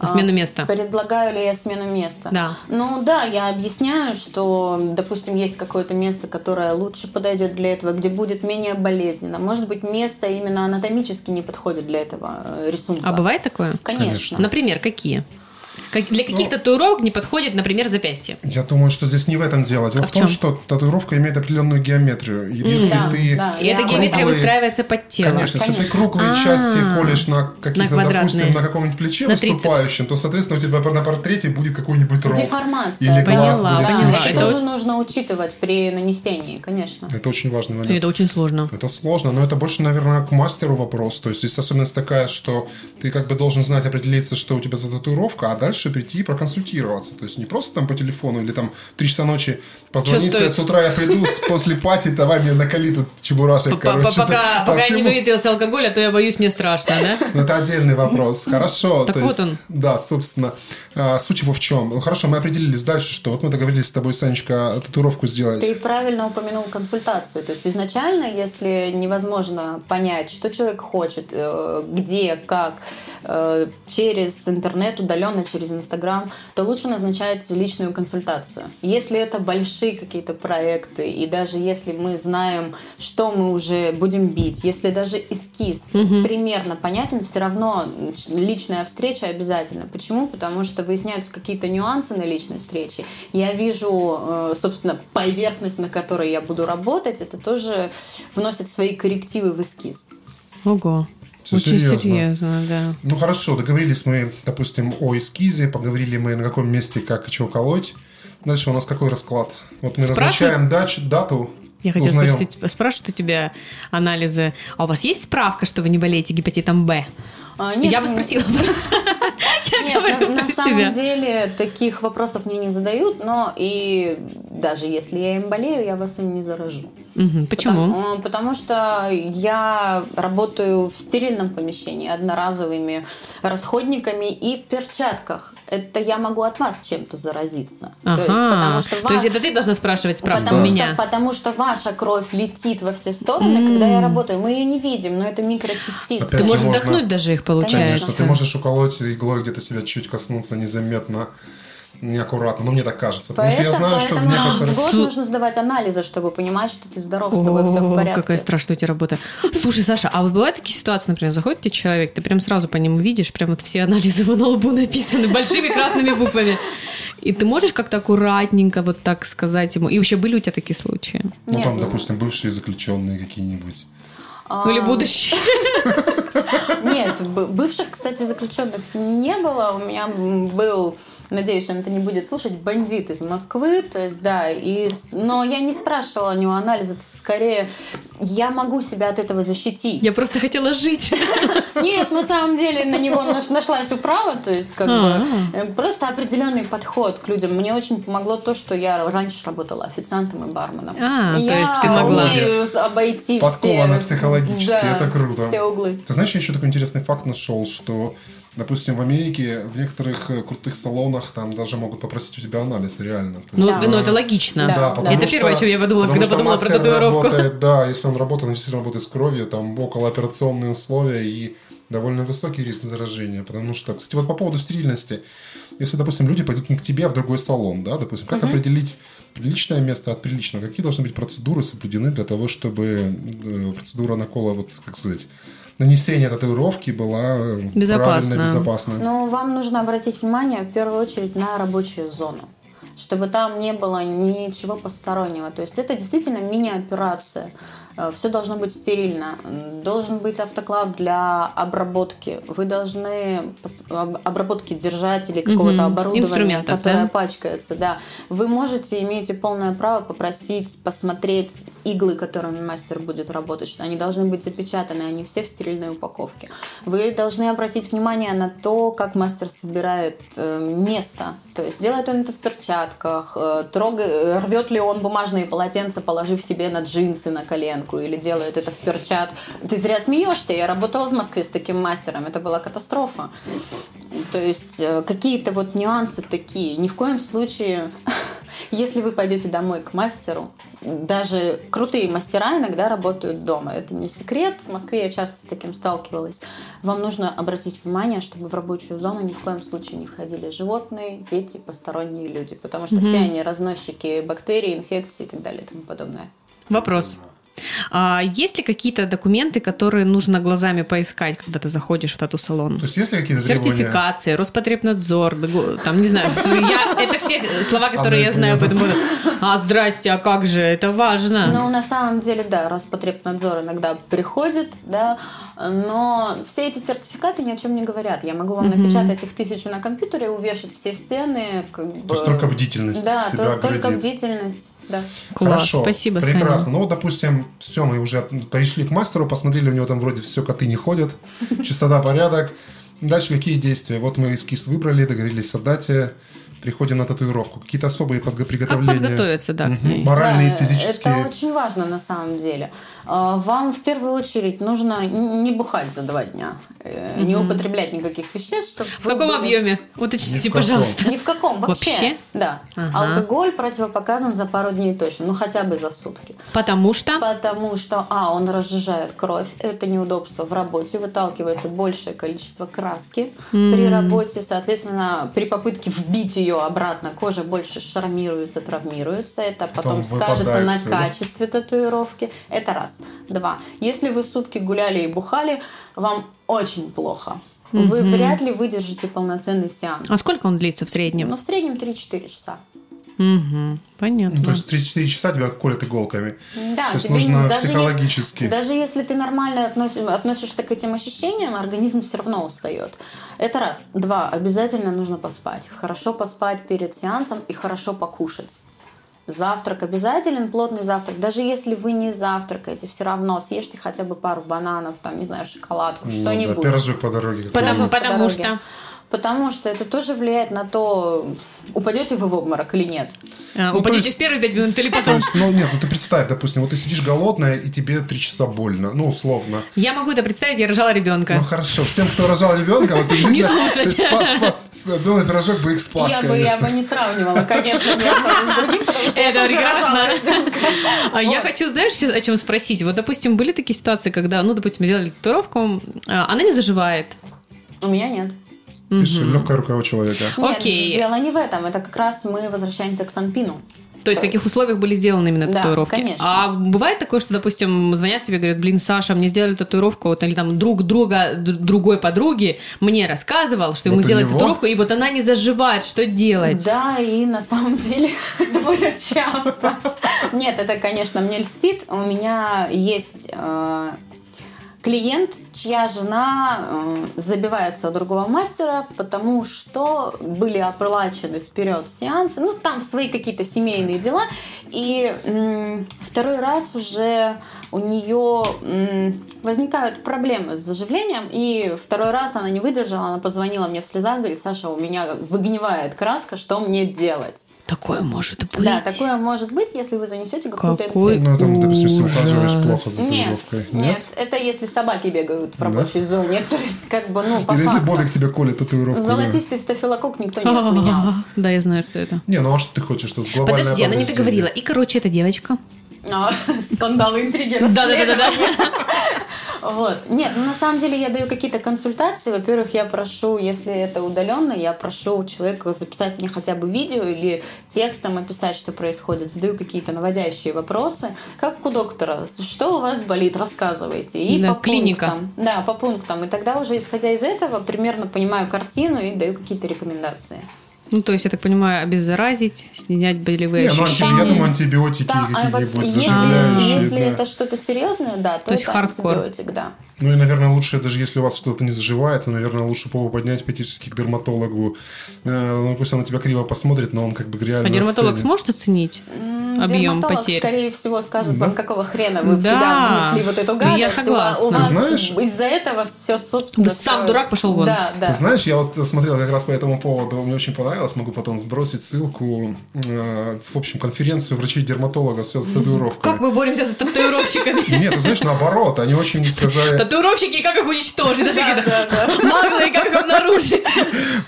на смену места? Предлагаю ли я смену места? Да. Ну да, я объясняю, что, допустим, есть какое-то место, которое лучше подойдет для этого, где будет менее болезненно. Может быть, место именно анатомически не подходит для этого э, рисунка. А бывает такое? Конечно. Например, какие? Как- Для каких татуировок не подходит, например, запястье? Я думаю, что здесь не в этом дело. Дело А в, в том, чем? что татуировка имеет определенную геометрию. И если да, ты да. И эта геометрия Круглые- выстраивается под тело. Конечно, если ты Конечно. круглые А, части колешь на каких-то, квадратные. допустим, на каком-нибудь плече На трицепс. выступающем, то, соответственно, у тебя на портрете будет какой-нибудь рог. Деформация. Или глаз Поняла, будет Да, поняла. это смещен. Это тоже нужно учитывать при нанесении, конечно. Это очень важный И момент. Это очень сложно. Это сложно, но это больше, наверное, к мастеру вопрос. То есть здесь особенность такая, что ты как бы должен знать, определиться, что у тебя за татуировка, а дальше прийти и проконсультироваться. То есть не просто там по телефону или там три часа ночи позвонить, сказать, с утра я приду после пати, давай мне накали тут чебурашек, короче. Пока, по пока я не выветрился алкоголя, то я боюсь, мне страшно, да? Ну, это отдельный вопрос. Хорошо. Так то вот есть, он. Да, собственно. а, суть его в чем? Ну, хорошо, мы определились дальше, что вот мы договорились с тобой, Санечка, татуировку сделать. Ты правильно упомянул консультацию. То есть изначально, если невозможно понять, что человек хочет, э, где, как, э, через интернет, удаленно, через Инстаграм, то лучше назначать личную консультацию. Если это большие какие-то проекты, и даже если мы знаем, что мы уже будем бить, если даже эскиз примерно понятен, все равно личная встреча обязательно. Почему? Потому что выясняются какие-то нюансы на личной встрече. Я вижу, э, собственно, поверхность, на которой я буду работать, это тоже вносит свои коррективы в эскиз. Ого. Всё Очень серьезно. серьезно, да. Ну хорошо, договорились мы, допустим, о эскизе, поговорили мы на каком месте, как и чего колоть. Дальше у нас какой расклад? Вот мы Спрашивают? назначаем дач, дату, Я хотела узнаем. спросить, спрашивают у тебя анализы. А у вас есть справка, что вы не болеете гепатитом Б? А, нет, Я бы спросила. Нет, на, самом деле таких вопросов мне не задают, но и даже если я им болею, я вас им не заражу. Почему? Потому, потому что я работаю в стерильном помещении, одноразовыми расходниками и в перчатках. Это я могу от вас чем-то заразиться. Ага. То есть, потому что То есть это ты должна спрашивать справку Потому у что, меня. потому что ваша кровь летит во все стороны, когда я работаю. Мы ее не видим, но это микрочастицы. Опять Ты же, можешь можно- вдохнуть даже их, Конечно, получается. ты можешь уколоть иглой где-то себя чуть коснуться незаметно, неаккуратно. Но мне так кажется. Потому что я Поэтому, знаю, что в поэтому некоторых... в год нужно сдавать анализы, чтобы понимать, что ты здоров, с тобой все в порядке. Какая страшная у тебя работа. Слушай, Саша, а вот бывают такие ситуации, например, заходит тебе человек, ты прям сразу по нему видишь, прям вот все анализы его на лбу написаны большими красными буквами. И ты можешь как-то аккуратненько вот так сказать ему? И вообще были у тебя такие случаи? Ну, там, допустим, бывшие заключенные какие-нибудь. А, Ну или будущее? Нет, бывших, кстати, заключенных не было. У меня был, надеюсь, он это не будет слушать, бандит из Москвы. То есть, да, и, но я не спрашивала у него анализа. Скорее, я могу себя от этого защитить. Я просто хотела жить. Нет, на самом деле на него наш- нашлась управа, то есть как А. бы э, просто определенный подход к людям. Мне очень помогло то, что я раньше работала официантом и барменом. А, то есть ты могла. обойти Подкована все, психологически, да, это круто. Все углы. Ты знаешь, я еще такой интересный факт нашел, что, допустим, в Америке в некоторых э, крутых салонах там даже могут попросить у тебя анализ, реально. То Ну, есть, Да. ну, э, это логично. Да, потому Это что- первое, о чем я подумала, когда что подумала про татуировку. Работает, да, если он работает, он действительно работает с кровью, там околооперационные условия и довольно высокий риск заражения. Потому что, кстати, вот по поводу стерильности, если, допустим, люди пойдут не к тебе, а в другой салон, да, допустим, как определить приличное место от приличного? Какие должны быть процедуры соблюдены для того, чтобы э, процедура накола, вот, как сказать, нанесения татуировки была э, Безопасна. правильно, безопасна? Но вам нужно обратить внимание в первую очередь на рабочую зону чтобы там не было ничего постороннего. То есть это действительно мини-операция. Все должно быть стерильно. Должен быть автоклав для обработки. Вы должны обработки держателей какого-то Мгм. оборудования, которое да? пачкается. Да. Вы можете, имеете полное право попросить посмотреть иглы, которыми мастер будет работать, что они должны быть запечатаны, они все в стерильной упаковке. Вы должны обратить внимание на то, как мастер собирает э, место. То есть делает он это в перчатках, э, трога... рвет ли он бумажные полотенца, положив себе на джинсы на коленку, или делает это в перчат. Ты зря смеешься. Я работала в Москве с таким мастером. Это была катастрофа. То есть э, какие-то вот нюансы такие. Ни в коем случае если вы пойдете домой к мастеру, даже крутые мастера иногда работают дома. Это не секрет. В Москве я часто с таким сталкивалась. Вам нужно обратить внимание, чтобы в рабочую зону ни в коем случае не входили животные, дети, посторонние люди, потому что mm-hmm. все они разносчики бактерий, инфекций и так далее и тому подобное. Вопрос. А есть ли какие-то документы, которые нужно глазами поискать, когда ты заходишь в тату-салон? То есть есть ли какие-то Сертификации, требования? Роспотребнадзор, там, не знаю, я, это все слова, которые я знаю об этом году. А, здрасте, а как же, это важно. Ну, на самом деле, да, Роспотребнадзор иногда приходит, да, но все эти сертификаты ни о чем не говорят. Я могу вам mm-hmm. напечатать их тысячу на компьютере, увешать все стены. Как бы... То есть только бдительность Да, то, только бдительность. Да. Класс, Хорошо, спасибо, прекрасно. Саня. Ну вот, допустим, все, мы уже пришли к мастеру, посмотрели, у него там вроде все коты не ходят, чистота, порядок. Дальше какие действия? Вот мы эскиз выбрали, договорились о дате приходим на татуировку? Какие-то особые приготовления? Как подготовиться, да, угу. Моральные, да, физические? Это очень важно на самом деле. А, вам в первую очередь нужно не бухать за два дня, угу. не употреблять никаких веществ. Чтобы в каком были... объеме? Уточните, пожалуйста. Ни в каком, вообще. вообще? Да. Ага. Алкоголь противопоказан за пару дней точно, ну хотя бы за сутки. Потому что? Потому что, а, он разжижает кровь, это неудобство в работе, выталкивается большее количество краски mm. при работе, соответственно, при попытке вбить ее обратно, кожа больше шармируется, травмируется, это потом, потом скажется на качестве татуировки. Это раз. Два. Если вы сутки гуляли и бухали, вам очень плохо. Вы mm вряд ли выдержите полноценный сеанс. А сколько он длится в среднем? Ну, в среднем 3-4 часа. Угу, понятно. Ну, то есть 34 часа тебя колят иголками. Да, то есть нужно даже психологически. Если, даже если ты нормально относишь, относишься к этим ощущениям, организм все равно устает. Это раз. Два. Обязательно нужно поспать. Хорошо поспать перед сеансом и хорошо покушать. Завтрак обязателен, плотный завтрак. Даже если вы не завтракаете, все равно съешьте хотя бы пару бананов, там, не знаю, шоколадку, ну, что-нибудь. Да, пирожок по дороге. Потому, потому по что потому что это тоже влияет на то, упадете вы в обморок или нет. А, ну, упадете есть, в первые пять минут или потом? есть, ну нет, ну ты представь, допустим, вот ты сидишь голодная, и тебе три часа больно, ну условно. Я могу это представить, я рожала ребенка. Ну хорошо, всем, кто рожал ребенка, вот не слушать. Дома пирожок бы их спас, я бы, я бы не сравнивала, конечно, ни с другим, потому что это прекрасно. А я хочу, знаешь, о чем спросить? Вот, допустим, были такие ситуации, когда, ну, допустим, сделали татуировку, а, она не заживает. У меня нет. Ты же легкая рука у человека. Нет, Окей. дело не в этом. Это как раз мы возвращаемся к Санпину. То есть в каких условиях были сделаны именно да, татуировки? Конечно. А бывает такое, что, допустим, звонят тебе, говорят, блин, Саша, мне сделали татуировку, вот, или там друг друга, другой подруги мне рассказывал, что ему сделали татуировку, и вот она не заживает, что делать? Да, и на самом деле довольно часто. Нет, это, конечно, мне льстит. У меня есть э, клиент, чья жена э, забивается у другого мастера, потому что были оплачены вперед сеансы, ну там свои какие-то семейные дела, и второй раз уже у нее возникают проблемы с заживлением, и второй раз она не выдержала, она позвонила мне в слезах, говорит, Саша, у меня выгнивает краска, что мне делать? Такое может быть. Да, такое может быть, если вы занесете какую-то Какой инфекцию. Ну, там, допустим, если ухаживаешь плохо за. Нет, нет, нет, это если собаки бегают в рабочей да? зоне. То есть, как бы, ну, по Или факту. если Бобик тебе колет татуировку. Золотистый да. стафилококк никто не отменял. Да, я знаю, что это. Не, ну а что ты хочешь? Что глобальное Подожди, она не договорила. И, короче, эта девочка. А, скандалы, интриги, Да, да, да, да. Вот. Нет, ну на самом деле я даю какие-то консультации. Во-первых, я прошу, если это удаленно, я прошу человека записать мне хотя бы видео или текстом описать, что происходит. Задаю какие-то наводящие вопросы. Как у доктора, что у вас болит, рассказывайте. И да, по клиника. пунктам. Да, по пунктам. И тогда уже, исходя из этого, примерно понимаю картину и даю какие-то рекомендации. Ну, то есть, я так понимаю, обеззаразить, снять болевые Не, ну, ощущения. я думаю, антибиотики да, какие-нибудь а если, если да. это что-то серьезное, да, то, то есть это хардкор. антибиотик, да. Ну и, наверное, лучше, даже если у вас что-то не заживает, то, наверное, лучше попу поднять, пойти все-таки к дерматологу. Э, ну, пусть она тебя криво посмотрит, но он как бы реально А дерматолог оценит. сможет оценить? объем Дерматолог, потерь. скорее всего, скажет да. вам, какого хрена вы да. в себя внесли вот эту гадость. Я согласна. У вас знаешь, из-за этого все, собственно... Сам дурак пошел вон. Да, да. Ты знаешь, я вот смотрел как раз по этому поводу, мне очень понравилось, понравилось, могу потом сбросить ссылку. э, В общем, конференцию врачей-дерматологов связанную с татуировками. Как мы боремся с татуировщиками? Нет, ты знаешь, наоборот, они очень сказали... Татуировщики, как их уничтожить? Маглы, как их обнаружить?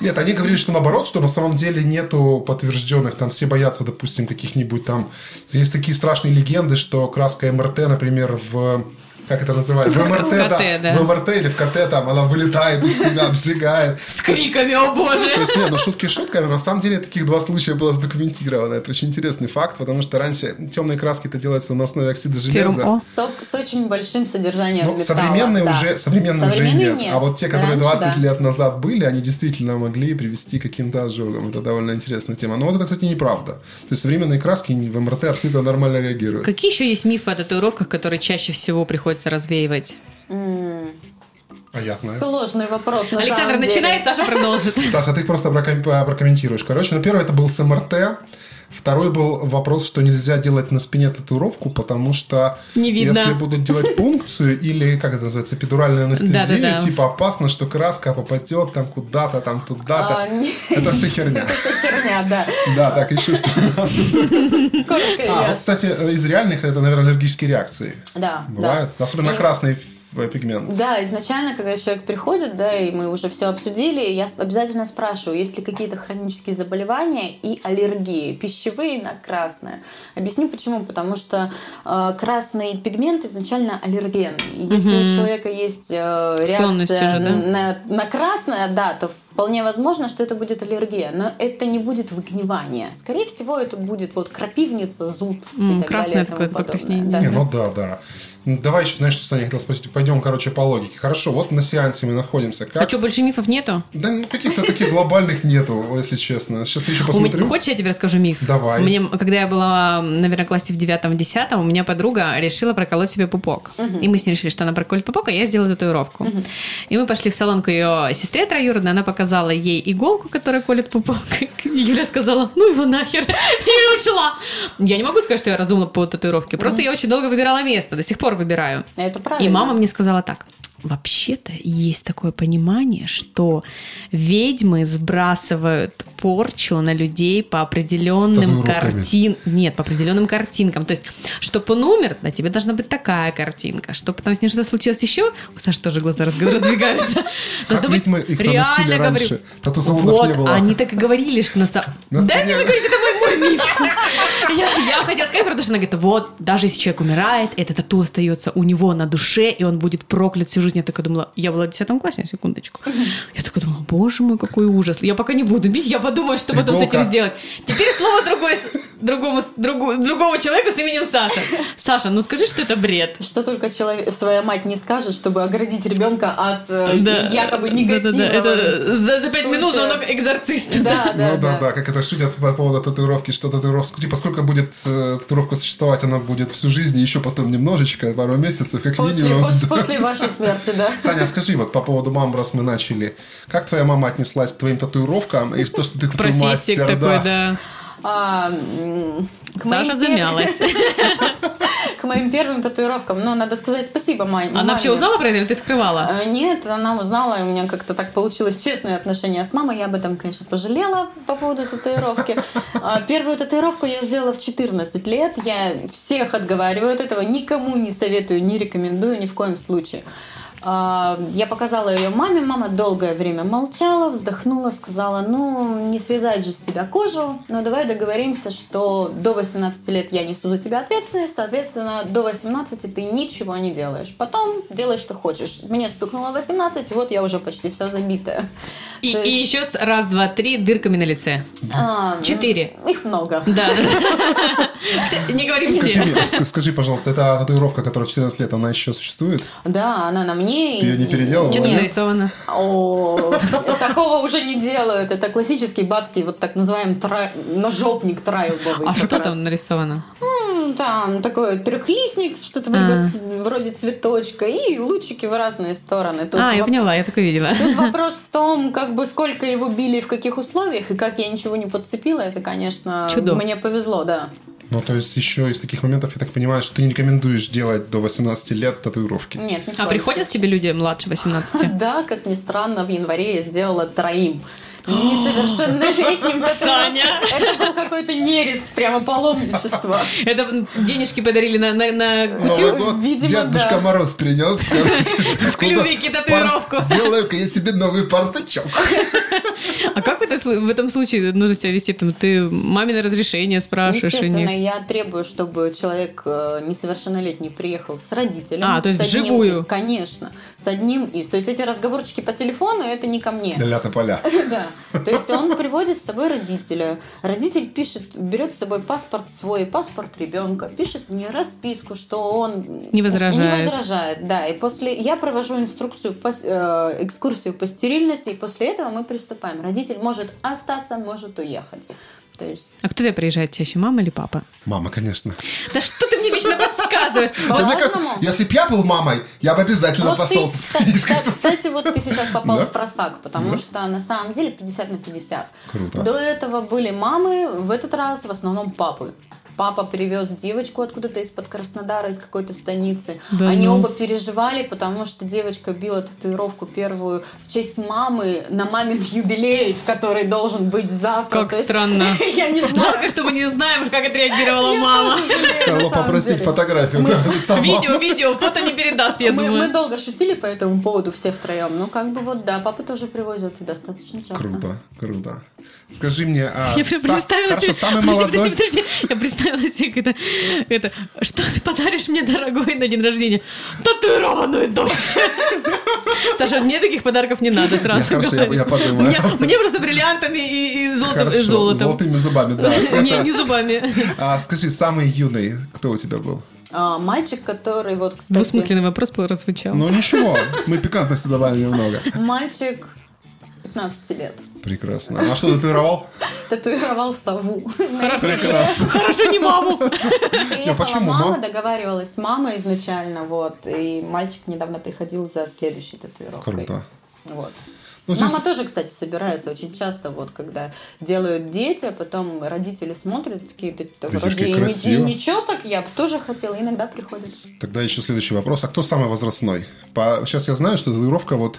Нет, они говорили, что наоборот, что на самом деле нету подтвержденных, там все боятся, допустим, каких-нибудь там... Есть такие страшные легенды, что краска МРТ, например, в как это называется? В МРТ, КТ, да. да. В МРТ или в КТ там она вылетает из тебя, обжигает. С криками, о То боже! есть, нет, ну шутки шутками, на самом деле таких два случая было задокументировано. Это очень интересный факт, потому что раньше темные краски-то делаются на основе оксида железа. С, очень большим содержанием Ну, металла, современные да. уже, современные уже нет. нет. А вот те, которые Раньше, 20 да. лет назад были, они действительно могли привести к каким-то ожогам. Это довольно интересная тема. Но вот это, кстати, неправда. То есть современные краски в МРТ абсолютно нормально реагируют. Какие еще есть мифы о татуировках, которые чаще всего приходится развеивать? А я знаю. Сложный вопрос, на Александр начинает, Саша продолжит. Саша, ты их просто проком- прокомментируешь. Короче, ну, первый это был с МРТ. Второй был вопрос, что нельзя делать на спине татуировку, потому что Не видно. если будут делать пункцию или, как это называется, эпидуральная анестезия, Да-да-да. типа опасно, что краска попадет там куда-то, там туда-то. А, Это все херня. Это херня, да. Да, так, еще что у нас А, вот, кстати, из реальных это, наверное, аллергические реакции. Да, да. Бывает. Особенно на И- красный э, пигмент. Да, изначально, когда человек приходит, да, и мы уже все обсудили, я обязательно спрашиваю, есть ли какие-то хронические заболевания и аллергии, пищевые на красное. Объясню почему. Потому что э, красный пигмент изначально аллергенный. И если у человека есть э, Склонность реакция уже, да? на, на красное, да, то вполне возможно, что это будет аллергия. Но это не будет выгнивание. Скорее всего, это будет вот крапивница, зуд М, и так красное далее. какое-то подобное. покраснение. Да. Не, ну да, да. Ну, Давай еще, знаешь, что Саня хотел спросить. Пойдем, короче, по логике. Хорошо, вот на сеансе мы находимся. Как? А что, больше мифов нету? Да ну, каких-то таких глобальных нету, если честно. Сейчас я еще меня- посмотрю. Хочешь, я тебе расскажу миф? Давай. Мне, когда я была, наверное, в классе в девятом-десятом, у меня подруга решила проколоть себе пупок. И мы с ней решили, что она проколет пупок, а я сделаю татуировку. И мы пошли в салон к ее сестре троюродной, она показала ей иголку, которая колет пупок. Юля сказала, ну его нахер. И ушла. Я не могу сказать, что я разумна по татуировке. Просто я очень долго выбирала место, до сих пор выбираю. Это правильно. И мама мне сказала так. Вообще-то есть такое понимание, что ведьмы сбрасывают порчу на людей по определенным татуировками. картин... Нет, по определенным картинкам. То есть, чтобы он умер, на тебе должна быть такая картинка. Чтобы там с ним что-то случилось еще, у Саши тоже глаза раз- раздвигаются. Должно быть реально говорю. Вот, не было. они так и говорили, что на самом... Дай мне договорить, это мой, мой миф. Я, я хотела сказать, потому что она говорит, вот, даже если человек умирает, это тату остается у него на душе, и он будет проклят всю жизнь. Я такая думала, я была в 10 классе, на секундочку. Я такая думала, боже мой, какой ужас. Я пока не буду бить, я подумаю, что потом с этим сделать. Теперь слово другое, другому, другу- другому человеку с именем Саша. Саша, ну скажи, что это бред. Что только человек, своя мать не скажет, чтобы оградить ребенка от э, Да. якобы негативного. Это за, за пять минут звонок экзорциста. Да, да, ну да, да, как это шутят по поводу татуировки, что татуировка, типа, сколько будет э, татуировка существовать, она будет всю жизнь, и еще потом немножечко, пару месяцев, как После, минимум. после, после вашей смерти, да. Саня, скажи вот по поводу мам, раз мы начали. Как твоя мама отнеслась к твоим татуировкам и то, что ты Профессик тату-мастер, такой, да? А, к Саша замялась. К моим первым татуировкам, ну, надо сказать спасибо маме. Она вообще узнала про это или ты скрывала? Э, Нет, она узнала, и у меня как-то так получилось честные отношения с мамой. Я об этом, конечно, пожалела по поводу татуировки. А, Первую татуировку я сделала в 14 лет. Я всех отговариваю от этого, никому не советую, не рекомендую ни в коем случае. А, Я показала ее маме, мама долгое время молчала, вздохнула, сказала, ну, не срезать же с тебя кожу, но давай договоримся, что до 18 лет я несу за тебя ответственность, соответственно, до 18 ты ничего не делаешь. Потом делай, что хочешь. Мне стукнуло 18, и вот я уже почти вся забитая. И, То и есть, еще с раз, два, три дырками на лице. а, Четыре. Их много. Да. Не говори все. скажи, пожалуйста, эта татуировка, которая 14 лет, она еще существует? Да, она на мне. Ты её не переделала? Нет. нарисовано? О, такого уже не делают. Это классический бабский, вот так называемый ножопник трайлбовый. А что там нарисовано? Там такой трехлистник, что-то вроде, ц- вроде цветочка, и лучики в разные стороны. А, я поняла, я такое видела. Тут вопрос в том, как бы сколько его били, в каких условиях, и как я ничего не подцепила, это, конечно, мне повезло, да. Ну, то есть еще из таких моментов, я так понимаю, что ты не рекомендуешь делать до 18 лет татуировки. Нет, в А приходят к тебе люди младше 18? Да, как ни странно, в январе я сделала троим. Несовершеннолетним. Саня! Это был какой-то нерест, прямо паломничество. Это денежки подарили на, на, на кутюр? год видимо, Дедушка да. Мороз принес. В клювике татуировку. Сделаю-ка я себе новый портачок. А как в этом, слу- в этом случае нужно себя вести? Там, ты мамино разрешение спрашиваешь? Естественно, я требую, чтобы человек э, несовершеннолетний приехал с родителем. А, то есть с одним вживую? из- конечно, с одним из. То есть эти разговорчики по телефону, это не ко мне. Ля поля. Да. То есть он приводит с собой родителя. Родитель пишет, берет с собой паспорт свой, паспорт ребенка, пишет мне расписку, что он Не возражает. Не возражает, да. И после я провожу инструкцию, по, э, экскурсию по стерильности, и после этого мы приступаем. Родитель может остаться, может уехать. То есть А кто тебя приезжает чаще, мама или папа? Мама, конечно. Да что ты мне вечно подсказываешь? Да, Вот мне кажется, если бы я был мамой, я бы обязательно Вот пошел с кстати, книжкой. кстати, кстати, вот ты сейчас попал в просак, потому что на самом деле 50 на 50. Круто. До этого были мамы, в этот раз в основном папы. Папа привез девочку откуда-то из-под Краснодара, из какой-то станицы. Да Они ну. оба переживали, потому что девочка била татуировку первую в честь мамы на мамин юбилей, который должен быть завтра. Как То есть, странно. Я не знаю. Жалко, что мы не узнаем, как отреагировала Я мама. Надо попросить деле. фотографию Мы- да, Видео, видео, фото не передаст, я мы, мы думаю. долго шутили по этому поводу все втроем. Ну, как бы вот, да, папа тоже привозят и достаточно часто. Круто, круто. Скажи мне, а, Я прям представила хорошо, себе... самый подожди, молодой... подожди, подожди. Я представила себе это, это... Что ты подаришь мне, дорогой, на день рождения? Татуированную дочь. Саша, мне таких подарков не надо, сразу Я- хорошо, я- говорю. я подумаю. Мне, мне просто бриллиантами и, и золотом- Хорошо, и золотом. золотыми зубами, да. Не, не зубами. А, скажи, самый юный, кто у тебя был? А, мальчик, который вот, кстати... Двусмысленный вопрос прозвучал. Ну ничего, мы пикантности добавим немного. Мальчик 15 лет. Прекрасно. А что татуировал? Татуировал сову. Прекрасно. Хорошо, не маму. Приехала почему? мама, Мам- договаривалась с мамой изначально, вот, и мальчик недавно приходил за следующей татуировкой. Круто. Вот. Ну, здесь- Мама тоже, кстати, собирается очень часто, вот, когда делают дети, а потом родители смотрят, такие, «Да вроде и, ни- красиво». и ничего так, я бы тоже хотела, иногда приходит. Тогда еще следующий вопрос. А кто самый возрастной? По... Сейчас я знаю, что татуировка вот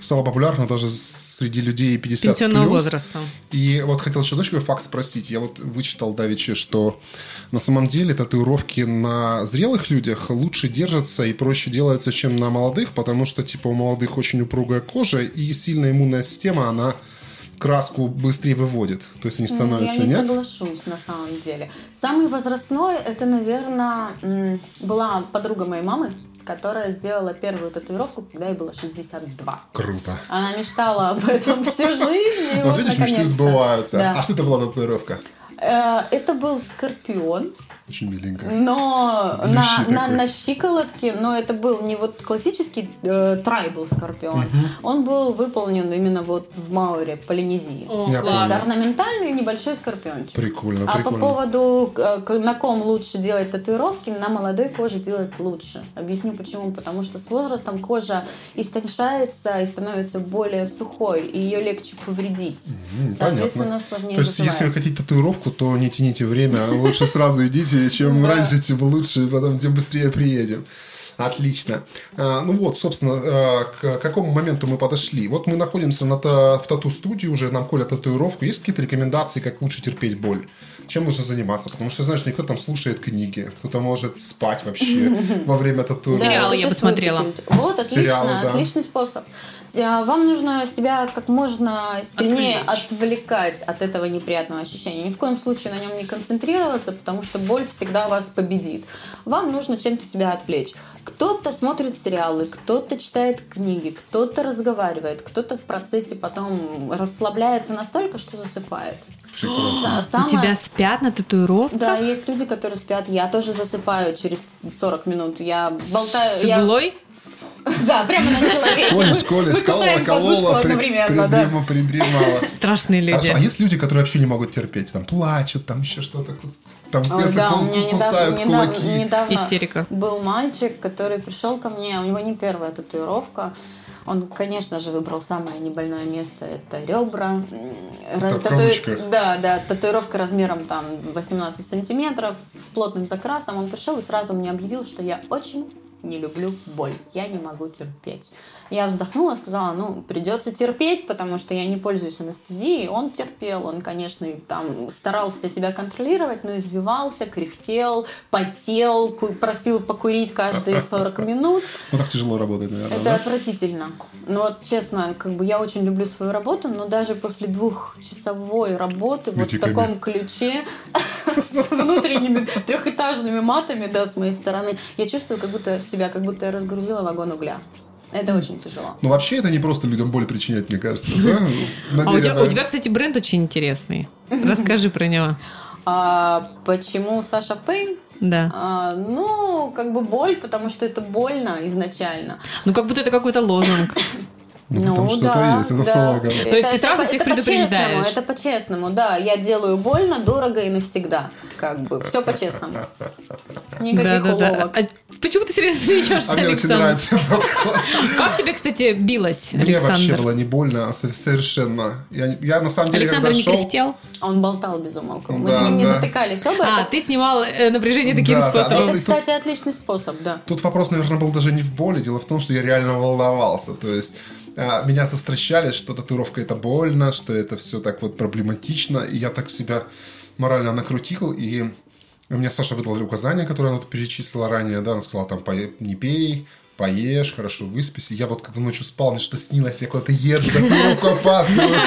стала популярна даже среди людей 50 Пенсионного плюс. возраста. И вот хотел еще, знаешь, какой факт спросить? Я вот вычитал давеча, что на самом деле татуировки на зрелых людях лучше держатся и проще делаются, чем на молодых, потому что, типа, у молодых очень упругая кожа и сильная иммунная система, она краску быстрее выводит. То есть они М, становятся, Я не нет? соглашусь, на самом деле. Самый возрастной, это, наверное, была подруга моей мамы, которая сделала первую татуировку, когда ей было 62. Круто. Она мечтала об этом всю жизнь. Вот видишь, мечты сбываются. А что это была татуировка? Э, Это был скорпион, Очень миленькая. но на, на, такой. на щиколотке, но это был не вот классический э, трайбл скорпион, он был выполнен именно вот в Мауре, Полинезии. О, Я класс. Это орнаментальный небольшой скорпиончик. Прикольно, А по прикольно. поводу, э, на ком лучше делать татуировки, на молодой коже делать лучше. Объясню почему. Потому что с возрастом кожа истончается и становится более сухой, и ее легче повредить. М, Соответственно, понятно. сложнее То есть, если вы хотите татуировку, то не тяните время, а лучше сразу идите, чем Да. раньше, тем лучше, потом тем быстрее приедем. Отлично. А, ну вот, собственно, а, к какому моменту мы подошли? Вот мы находимся на в тату-студии уже, нам колят татуировку. Есть какие-то рекомендации, как лучше терпеть боль? Чем нужно заниматься? Потому что, знаешь, никто там слушает книги, кто-то может спать вообще во время татуировки. Сериалы я бы существует смотрела. такие вот. Отлично, отличный способ. А, Вам нужно себя как можно сильнее отвлекать от этого неприятного ощущения. Ни в коем случае на нем не концентрироваться, потому что боль всегда вас победит. Вам нужно чем-то себя отвлечь. Кто-то смотрит сериалы, кто-то читает книги, кто-то разговаривает, кто-то в процессе потом расслабляется настолько, что засыпает. Са- У самое- тебя спят на татуировках? Да, есть люди, которые спят. Я тоже засыпаю через 40 минут. Я С болтаю. я- иглой? Да, прямо на человеке. Колешь, колешь, колола, колола, при- одновременно, да. придрема- придремала. Страшные люди. Хорошо, а есть люди, которые вообще не могут терпеть? Там плачут, там еще что-то, там если да, кул- у меня недавно, кусают недавно, кулаки. недавно Истерика. был мальчик, который пришел ко мне, у него не первая татуировка. Он, конечно же, выбрал самое небольное место, это ребра. Кавычках. Да, да, татуировка размером там 18 сантиметров с плотным закрасом. Он пришел и сразу мне объявил, что я очень не люблю боль, я не могу терпеть. Я вздохнула, сказала, ну, придется терпеть, потому что я не пользуюсь анестезией. Он терпел, он, конечно, и там старался себя контролировать, но извивался, кряхтел, потел, просил покурить каждые 40 минут. Ну, так тяжело работать, наверное, Это да? отвратительно. Ну вот честно, как бы я очень люблю свою работу, но даже после двухчасовой работы вот в таком ключе с внутренними трехэтажными матами, да, с моей стороны, я чувствую, как будто себя, как будто я разгрузила вагон угля. Это очень тяжело. Ну, вообще, это не просто людям боль причинять, мне кажется, да? А у тебя, у тебя, кстати, бренд очень интересный. Расскажи про него. А почему Саша Пейн? Да. А, ну, как бы боль, потому что это больно изначально. Ну, как будто это какой-то лозунг. Ну, потому что это есть, это слоган. То есть ты сразу всех по- предупреждаешь? по-честному, Это по-честному, да. Я делаю больно, дорого и навсегда. Как бы, все по-честному. Никаких Да-да-да. уловок. А почему ты серьезно смеешься, А мне очень Александр? нравится этот. Как тебе, кстати, билось, Мне вообще Александр? было не больно, а со- совершенно. Я, я на самом деле, Александр когда не шел... кряхтел? Он болтал без умолку. Мы Да, с ним не да. затыкались оба. А, это, ты снимал э, напряжение таким Да, да, способом. это, ты- кстати, отличный способ, да. Тут вопрос, наверное, был даже не в боли. Дело в том, что я реально волновался. То есть а, меня застращали, что татуировка это больно, что это все так вот проблематично. И я так себя морально накрутил. И мне Саша выдала указания, которые она вот перечислила ранее. Да, она сказала, там, «Пое- не пей, поешь, хорошо выспись. И я вот когда ночью спал, мне что-то снилось, я куда-то еду, татуировку опаздываю.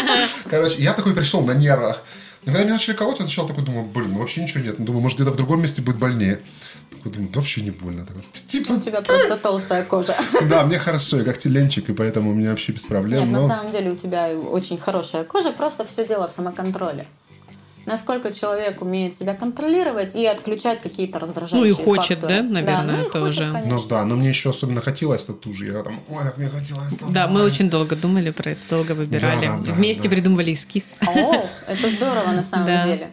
Короче, я такой пришел на нервах. И когда меня начали колоть, я сначала такой думаю, блин, ну вообще ничего нет. Ну, думаю, может, где-то в другом месте будет больнее. Думаю, да вообще не больно. Такой, типа, У тебя просто толстая кожа. да, мне хорошо, я как теленчик, и поэтому у меня вообще без проблем. Нет, на но- самом деле у тебя очень хорошая кожа, просто все дело в самоконтроле. Насколько человек умеет себя контролировать и отключать какие-то раздражающие Ну и хочет, факторы. да, наверное, ну и тоже. хочет, конечно. Ну да, но мне еще особенно хотелось татужи. Я там, ой, как мне хотелось тату. Да, мы очень долго думали про это, долго выбирали. Да, да, да, Вместе да. придумывали эскиз. О, это здорово на самом Да. деле.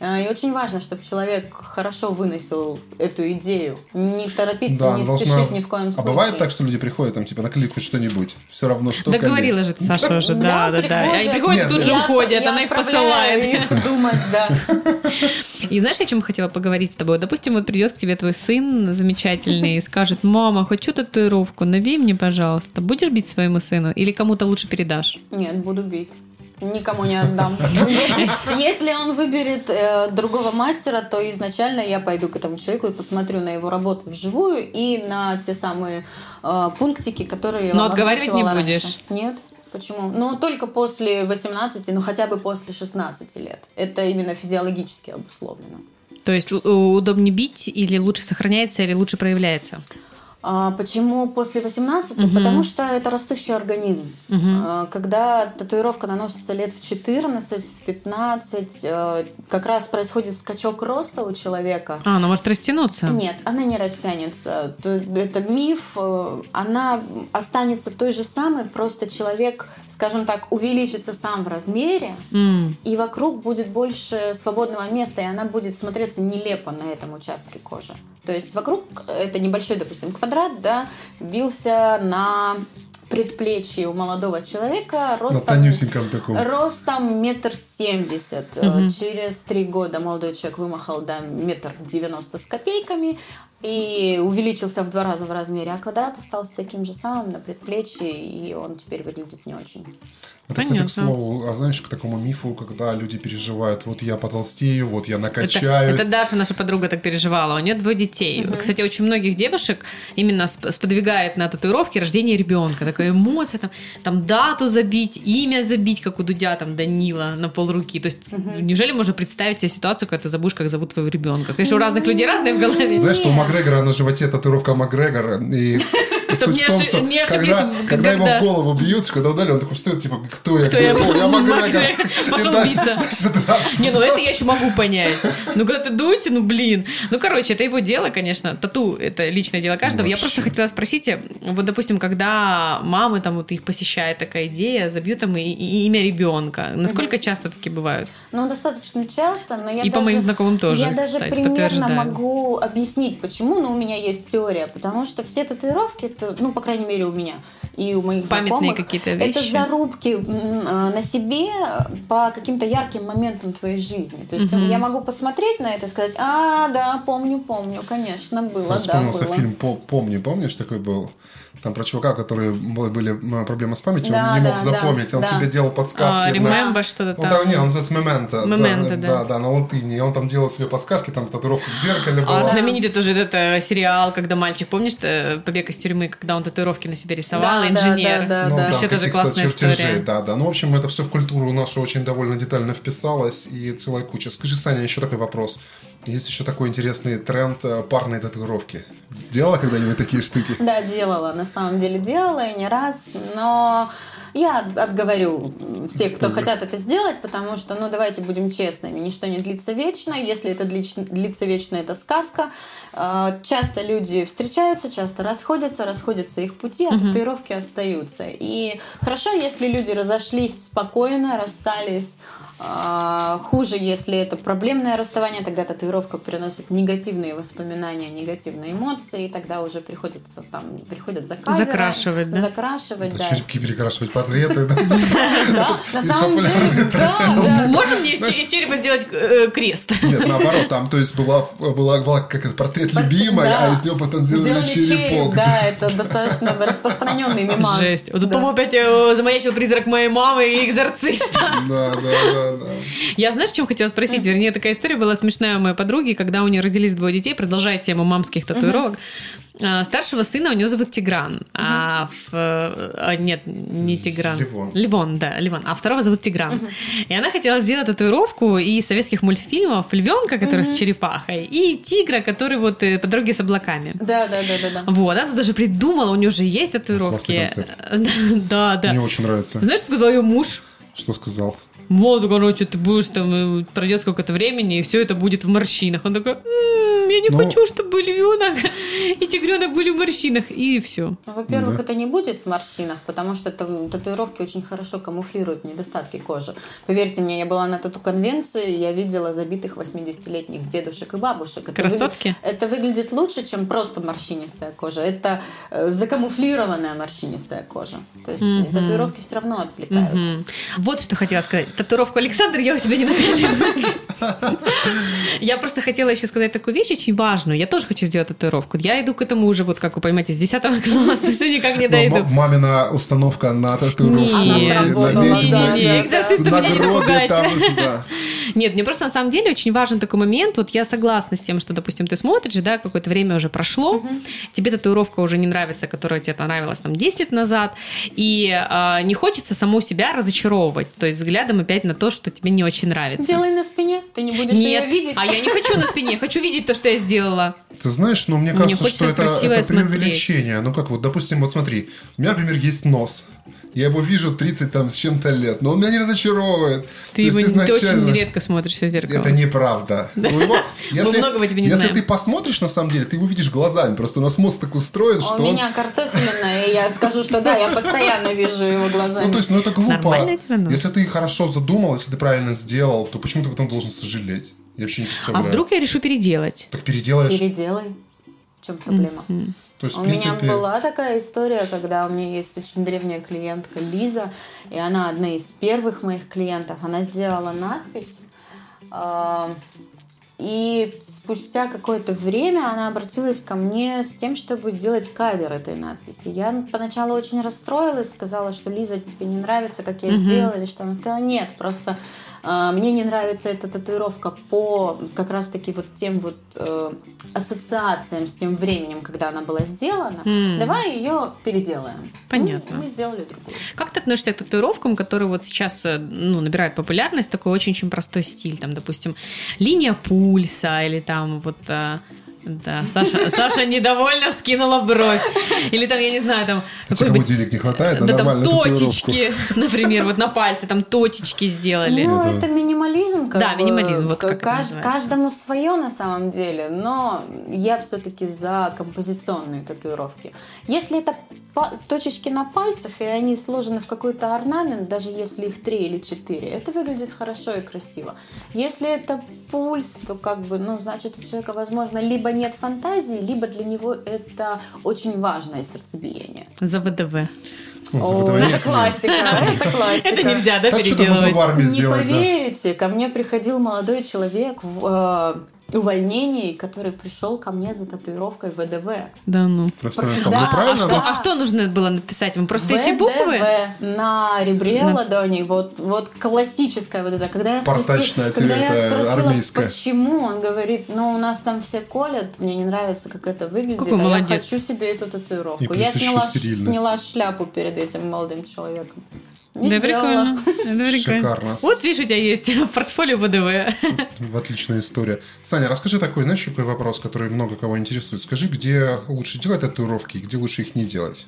Э, И очень важно, чтобы человек хорошо выносил эту идею. Не торопиться, Да, не должна- спешить ни в коем А случае. бывает так, что люди приходят, там, типа, наклеить хоть что-нибудь. Все равно что. Да колей. говорила же ты, Саша, уже. Да, да, да. Они приходят, Нет, тут же уходят, она их посылает. их думать, да. И знаешь, о чем я хотела поговорить с тобой? Допустим, вот придет к тебе твой сын замечательный и скажет, мама, хочу татуировку, набей мне, пожалуйста. Будешь бить своему сыну или кому-то лучше передашь? Нет, буду бить. Никому не отдам. Если, он выберет э, другого мастера, то изначально я пойду к этому человеку и посмотрю на его работу вживую и на те самые э, пунктики, которые я Но отговаривать не будешь? Нет. Почему? Ну, только после 18, ну хотя бы после 16 лет. Это именно физиологически обусловлено. То есть удобнее бить или лучше сохраняется, или лучше проявляется? А почему после 18? Мгм. Потому что это растущий организм. А, Когда татуировка наносится лет в 14, в 15, э, как раз происходит скачок роста у человека. А, она может растянуться? Нет, она не растянется. То- Это миф. э, Она останется той же самой, просто человек, скажем так, увеличится сам в размере, М. и вокруг будет больше свободного места, и она будет смотреться нелепо на этом участке кожи. То есть вокруг это небольшой, допустим, квадрат, да, бился на предплечье у молодого человека ростом, ростом метр семьдесят. Мгм. Через три года молодой человек вымахал до метр девяносто с копейками и увеличился в два раза в размере, а квадрат остался таким же самым на предплечье, и он теперь выглядит не очень. Это, кстати, к Понятно. слову, а знаешь, к такому мифу, когда люди переживают, вот я потолстею, вот я Это, накачаюсь. это Даша, наша подруга, так переживала. У нее двое детей. Кстати, очень многих девушек именно сп- сподвигает на татуировки рождение ребенка. Такая эмоция, там, там дату забить, имя забить, как у Дудя, там Данила на полруки. То есть, неужели можно представить себе ситуацию, когда ты забудешь, как зовут твоего ребенка? Конечно, у разных людей разные в голове. Знаешь, что у. Макгрегора на животе татуировка Макгрегора, и Чтоб суть не в том, ошиб- что не ошиблись когда, в- когда его когда- в голову бьют, когда удали, он такой встает, типа, кто я, Кто я? Я Макгрегор. Пошел биться. Не, ну это я еще могу понять. Ну, когда ты дуете, ну, блин. Ну, короче, это его дело, конечно. Тату – это личное дело каждого. Я просто хотела спросить, э, вот, допустим, когда мамы, там, вот их посещает такая идея, забьют там и, и имя ребенка. Насколько часто такие бывают? Ну, достаточно часто, но я И по даже, моим знакомым тоже, Я даже кстати, примерно могу объяснить, почему, но у меня есть теория, потому что все татуировки, это, ну, по крайней мере, у меня, и у моих Памятные знакомых. какие-то Это вещи. зарубки м, а, на себе по каким-то ярким моментам твоей жизни. То есть Мгм. я могу посмотреть на это и сказать, а, да, помню, помню, конечно, было, да, Вспомнился было. фильм «По- «Помни», помнишь, такой был? Там про чувака, у которого были, проблемы с памятью, Да, он не мог да, запомнить, да, он да. себе делал подсказки. А, на- Remember что-то Он там. там, не, он называется «Мементо». «Мементо», да, да. да. Да, на латыни. И он там делал себе подсказки, там татуировка в зеркале А была. знаменитый тоже этот э, сериал, когда мальчик, помнишь, э, побег из тюрьмы, когда он татуировки на себе рисовал, Да, да, инженер. да, да, Ну, да. Вообще тоже каких-то классная чертежей, история. Да, да. Ну, в общем, это все в культуру нашу очень довольно детально вписалось, и целая куча. Скажи, Саня, еще такой вопрос. Есть еще такой интересный тренд э, парной татуировки. Делала когда-нибудь такие штуки? Да, делала, на самом деле делала и не раз, но я отговорю тех, кто хотят это сделать, потому что, ну, давайте будем честными, ничто не длится вечно, если это длится вечно, это сказка. Э, Часто люди встречаются, часто расходятся, расходятся их пути, а татуировки остаются. И хорошо, если люди разошлись спокойно, расстались Хуже, если это проблемное расставание, тогда татуировка приносит негативные воспоминания, негативные эмоции, и тогда уже приходится там приходят за кавером, Закрашивать, да? закрашивать, да. черепки перекрашивать портреты, да? На самом деле, да, да. Можно мне из черепа сделать э, крест? Нет, наоборот, там, то есть, была, была, была как это, портрет любимой, а из него потом сделали черепок. Да, это достаточно распространенный мемас. Жесть. Вот, по-моему, опять э, замаячил призрак моей мамы и экзорциста. Да, да, да, да. Я, знаешь, чем хотела спросить? Вернее, такая история была смешная у моей подруги, когда у нее родились двое детей, продолжая тему мамских татуировок. А, Старшего сына у нее зовут Тигран. А, в- а, нет, не Тигран. Ливон. Ливон, да, Ливон. А второго зовут Тигран. И она хотела сделать татуировку из советских мультфильмов львенка, который с черепахой, и тигра, который вот э, по дороге с облаками. Да, да, да, да. Вот, она даже придумала, у нее уже есть татуировки. Да, да. Мне очень нравится. Знаешь, что сказал ее муж? Что сказал? Вот, короче, ты будешь там, э, пройдет сколько-то времени, и все это будет в морщинах. Он такой, «М, я не Ну- хочу, чтобы львенок и тигренок были в морщинах. И все. Ну, Во-первых, Да. это не будет в морщинах, потому что там татуировки очень хорошо камуфлируют недостатки кожи. Поверьте мне, я была на тату-конвенции, я видела забитых 80-летних дедушек и бабушек. Это Красотки? выгля- Это выглядит лучше, чем просто морщинистая кожа. Это э, закамуфлированная морщинистая кожа. То есть Мгм. татуировки все равно отвлекают. Мгм. Вот что хотела сказать. Татуировку Александр я у себя не напялила. Я просто хотела еще сказать такую вещь очень важную. Я тоже хочу сделать татуировку. Я иду к этому уже, вот как вы поймете, с 10 класса. Все никак не Ну, м- дойду. Мамина установка на татуировку. Нет, и экзорциста меня не напугайте. мне просто на самом деле очень важен такой момент. Вот я согласна с тем, что, допустим, ты смотришь, да, какое-то время уже прошло, тебе татуировка уже не нравится, которая тебе нравилась там 10 лет назад, и а, не хочется саму себя разочаровывать, то есть взглядом опять на то, что тебе не очень нравится. Делай на спине, ты не будешь Нет, ее видеть. а я не хочу на спине, я хочу видеть то, что я сделала. Ты знаешь, ну мне Мне кажется, хочется что это, это смотреть. преувеличение. Ну как вот, допустим, вот смотри, у меня, например, есть нос. Я его вижу 30 там с чем-то лет, но он меня не разочаровывает. Ты, его, есть ты очень изначально- редко смотришь в зеркало. Это неправда. У него- если, многого тебе не если знаем. ты посмотришь, на самом деле, ты его видишь глазами. Просто у нас мозг так устроен, А что у он... меня картофельная, и я скажу, что да, я постоянно вижу его глазами. Ну, то есть, ну это глупо. Если ты хорошо задумал, если ты правильно сделал, то почему ты потом должен сожалеть? Я вообще не А представляю. вдруг я решу переделать? Так переделаешь. Переделай. В чем проблема? То есть, У принципе... меня была такая история, когда у меня есть очень древняя клиентка Лиза, и она одна из первых моих клиентов. Она сделала надпись, а, и спустя какое-то время она обратилась ко мне с тем, чтобы сделать кавер этой надписи. Я поначалу очень расстроилась, сказала, что Лиза, тебе не нравится, как я сделала, или что. Она сказала, нет, просто мне не нравится эта татуировка по как раз-таки вот тем вот э, ассоциациям с тем временем, когда она была сделана. М. Давай ее переделаем. Понятно. Ну, мы сделали другую. Как ты относишься к татуировкам, которые вот сейчас э, ну, набирают популярность, такой очень-очень простой стиль, там, допустим, линия пульса или там вот... э, Да, Саша, Саша недовольно вскинула бровь. Или там, я не знаю, там кому какой-нибудь... денег не хватает, на Да, там точечки, например, вот на пальце, там точечки сделали. Ну, Это- это минимализм. Как Да, бы. минимализм, вот как это каж- называется. Каждому свое на самом деле, но я все-таки за композиционные татуировки. Если это точечки на пальцах, и они сложены в какой-то орнамент, даже если их три или четыре, это выглядит хорошо и красиво. Если это пульс, то как бы, ну, значит, у человека, возможно, либо нет фантазии, либо для него это очень важное сердцебиение. За ВДВ. Ну, О, это нет. классика, это классика. Это нельзя, да, Так что-то можно в переделывать? армии Не сделать, да. поверите, ко мне приходил молодой человек в э, увольнении, который пришел ко мне за татуировкой ВДВ. Да ну. Профессиональный Да, А правильно, что, да? а что нужно было написать? Вам просто эти буквы? ВДВ на ребре На- ладони, вот, вот классическая вот эта. Когда я спросила, когда я спросила, армейская. почему, он говорит, ну у нас там все колят, мне не нравится, как это выглядит, Какой а я молодец. хочу себе эту татуировку. И я сняла, сняла шляпу перед этим молодым человеком. Не да, сделала. прикольно. Да, прикольно. Шикарно. Вот видишь, у тебя есть портфолио ВДВ. В Отличная история. Саня, расскажи такой, знаешь, какой вопрос, который много кого интересует. Скажи, где лучше делать татуировки, и где лучше их не делать?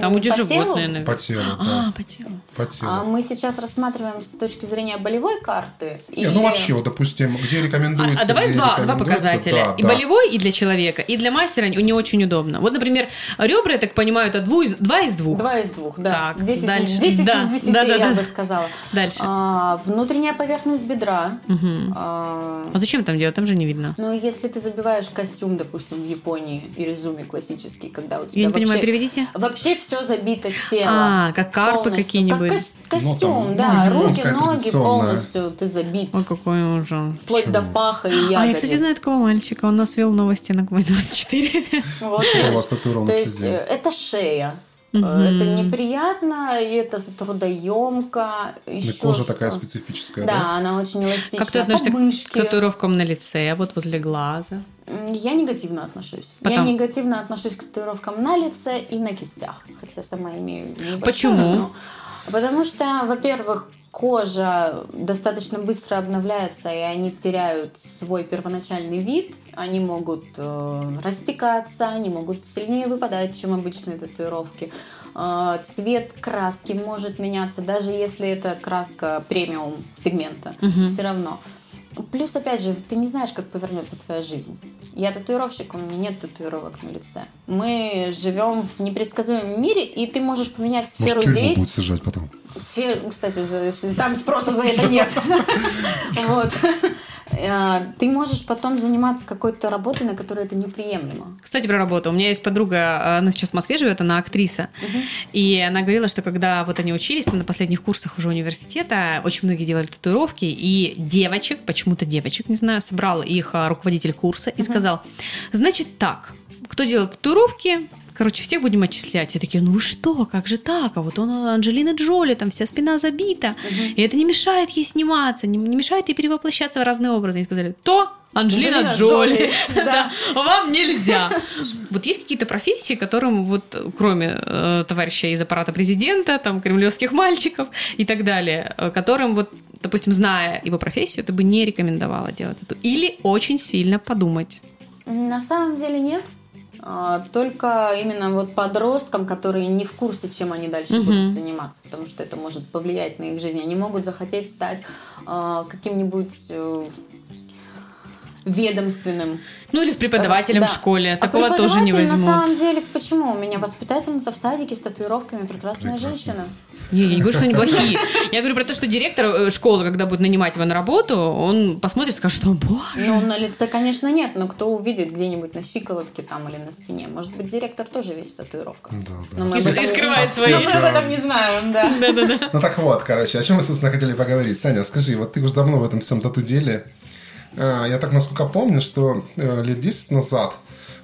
Там, где По телу? животные, наверное. По телу, А, да. по телу. По телу. А мы сейчас рассматриваем с точки зрения болевой карты. Не, или- ну вообще, вот, допустим, где рекомендуется... А, а давай два, два показателя. да, и да. болевой, и для человека, и для мастера не очень удобно. Вот, например, ребра, я так понимаю, это дву из- два из двух. Два из двух, да. Так, 10, дальше. 10 Да, из 10, да, да, я да. бы сказала. Дальше. А, внутренняя поверхность бедра. Мгм. А, А зачем там делать? Там же не видно. ну, если ты забиваешь костюм, допустим, в Японии, и резюме классический, когда у тебя Я не понимаю, вообще, переведите. вообще все забито в тело. А, как карпы полностью. какие-нибудь. Как кос- костюм, Ну, там, да. ну, руки, ноги полностью ты забит. Ой, какой ужас. Вплоть до паха и ягодиц. А я, кстати, знаю такого мальчика. Он нас вел новости на Квай 24. Вот, То есть э, это шея. Э, Это неприятно, и это трудоемко. И Еще кожа что. такая специфическая, Да, да? она очень эластичная. Как ты относишься к Помышки. татуировкам на лице, вот возле глаза? Я негативно отношусь. Я Потому- негативно отношусь к татуировкам на лице и на кистях. Хотя сама имею Почему? но- Потому что, во-первых, кожа достаточно быстро обновляется, и они теряют свой первоначальный вид. Они могут э, растекаться, они могут сильнее выпадать, чем обычные татуировки. Э, цвет краски может меняться, даже если это краска премиум сегмента. Мгм. Все равно. Плюс, опять же, ты не знаешь, как повернется твоя жизнь. Я татуировщик, у меня нет татуировок на лице. Мы живем в непредсказуемом мире, и ты можешь поменять Может, сферу тюрьму деятельности. будет сажать потом? Сферу, кстати, за- там спроса за это нет. Вот. Э, Ты можешь потом заниматься какой-то работой, на которой это неприемлемо. Кстати, про работу. У меня есть подруга, она сейчас в Москве живет, она актриса. И она говорила, что когда вот они учились там, на последних курсах уже университета, очень многие делали татуировки, и девочек, почему-то девочек, не знаю, собрал их а, руководитель курса и сказал, значит так, кто делает татуировки, короче, всех будем отчислять. И такие, ну вы что, как же так? А вот он Анджелина Джоли, там вся спина забита, и это не мешает ей сниматься, не, не мешает ей перевоплощаться в разные образы. И сказали, то Анджелина, Анджелина Джоли. Джоли, да. Вам нельзя. Вот есть какие-то профессии, которым вот кроме э, товарища из аппарата президента, там кремлевских мальчиков и так далее, э, которым вот, допустим, зная его профессию, ты бы не рекомендовала делать это. Или очень сильно подумать. На самом деле нет. А, Только именно вот подросткам, которые не в курсе, чем они дальше Мгм. будут заниматься, потому что это может повлиять на их жизнь. Они могут захотеть стать а, каким-нибудь э, ведомственным. Ну или в преподавателем Да. в школе. А Такого тоже не возьмут. На самом деле, почему? У меня воспитательница в садике с татуировками, прекрасная Прекрасно. женщина. Не, я не говорю, что они плохие. Я говорю про то, что директор э, школы, когда будет нанимать его на работу, он посмотрит и скажет, что боже. Ну, на лице, конечно, нет, но кто увидит где-нибудь на щиколотке там или на спине? Может быть, директор тоже весь в татуировках. Да, да. Но мы И- об этом и не- скрывает но свои. мы об этом не знаем, да. Ну так вот, короче, о чем мы, собственно, хотели поговорить. Саня, скажи, вот ты уже давно в этом всем тату-деле. А, Я так, насколько помню, что э, лет 10 назад,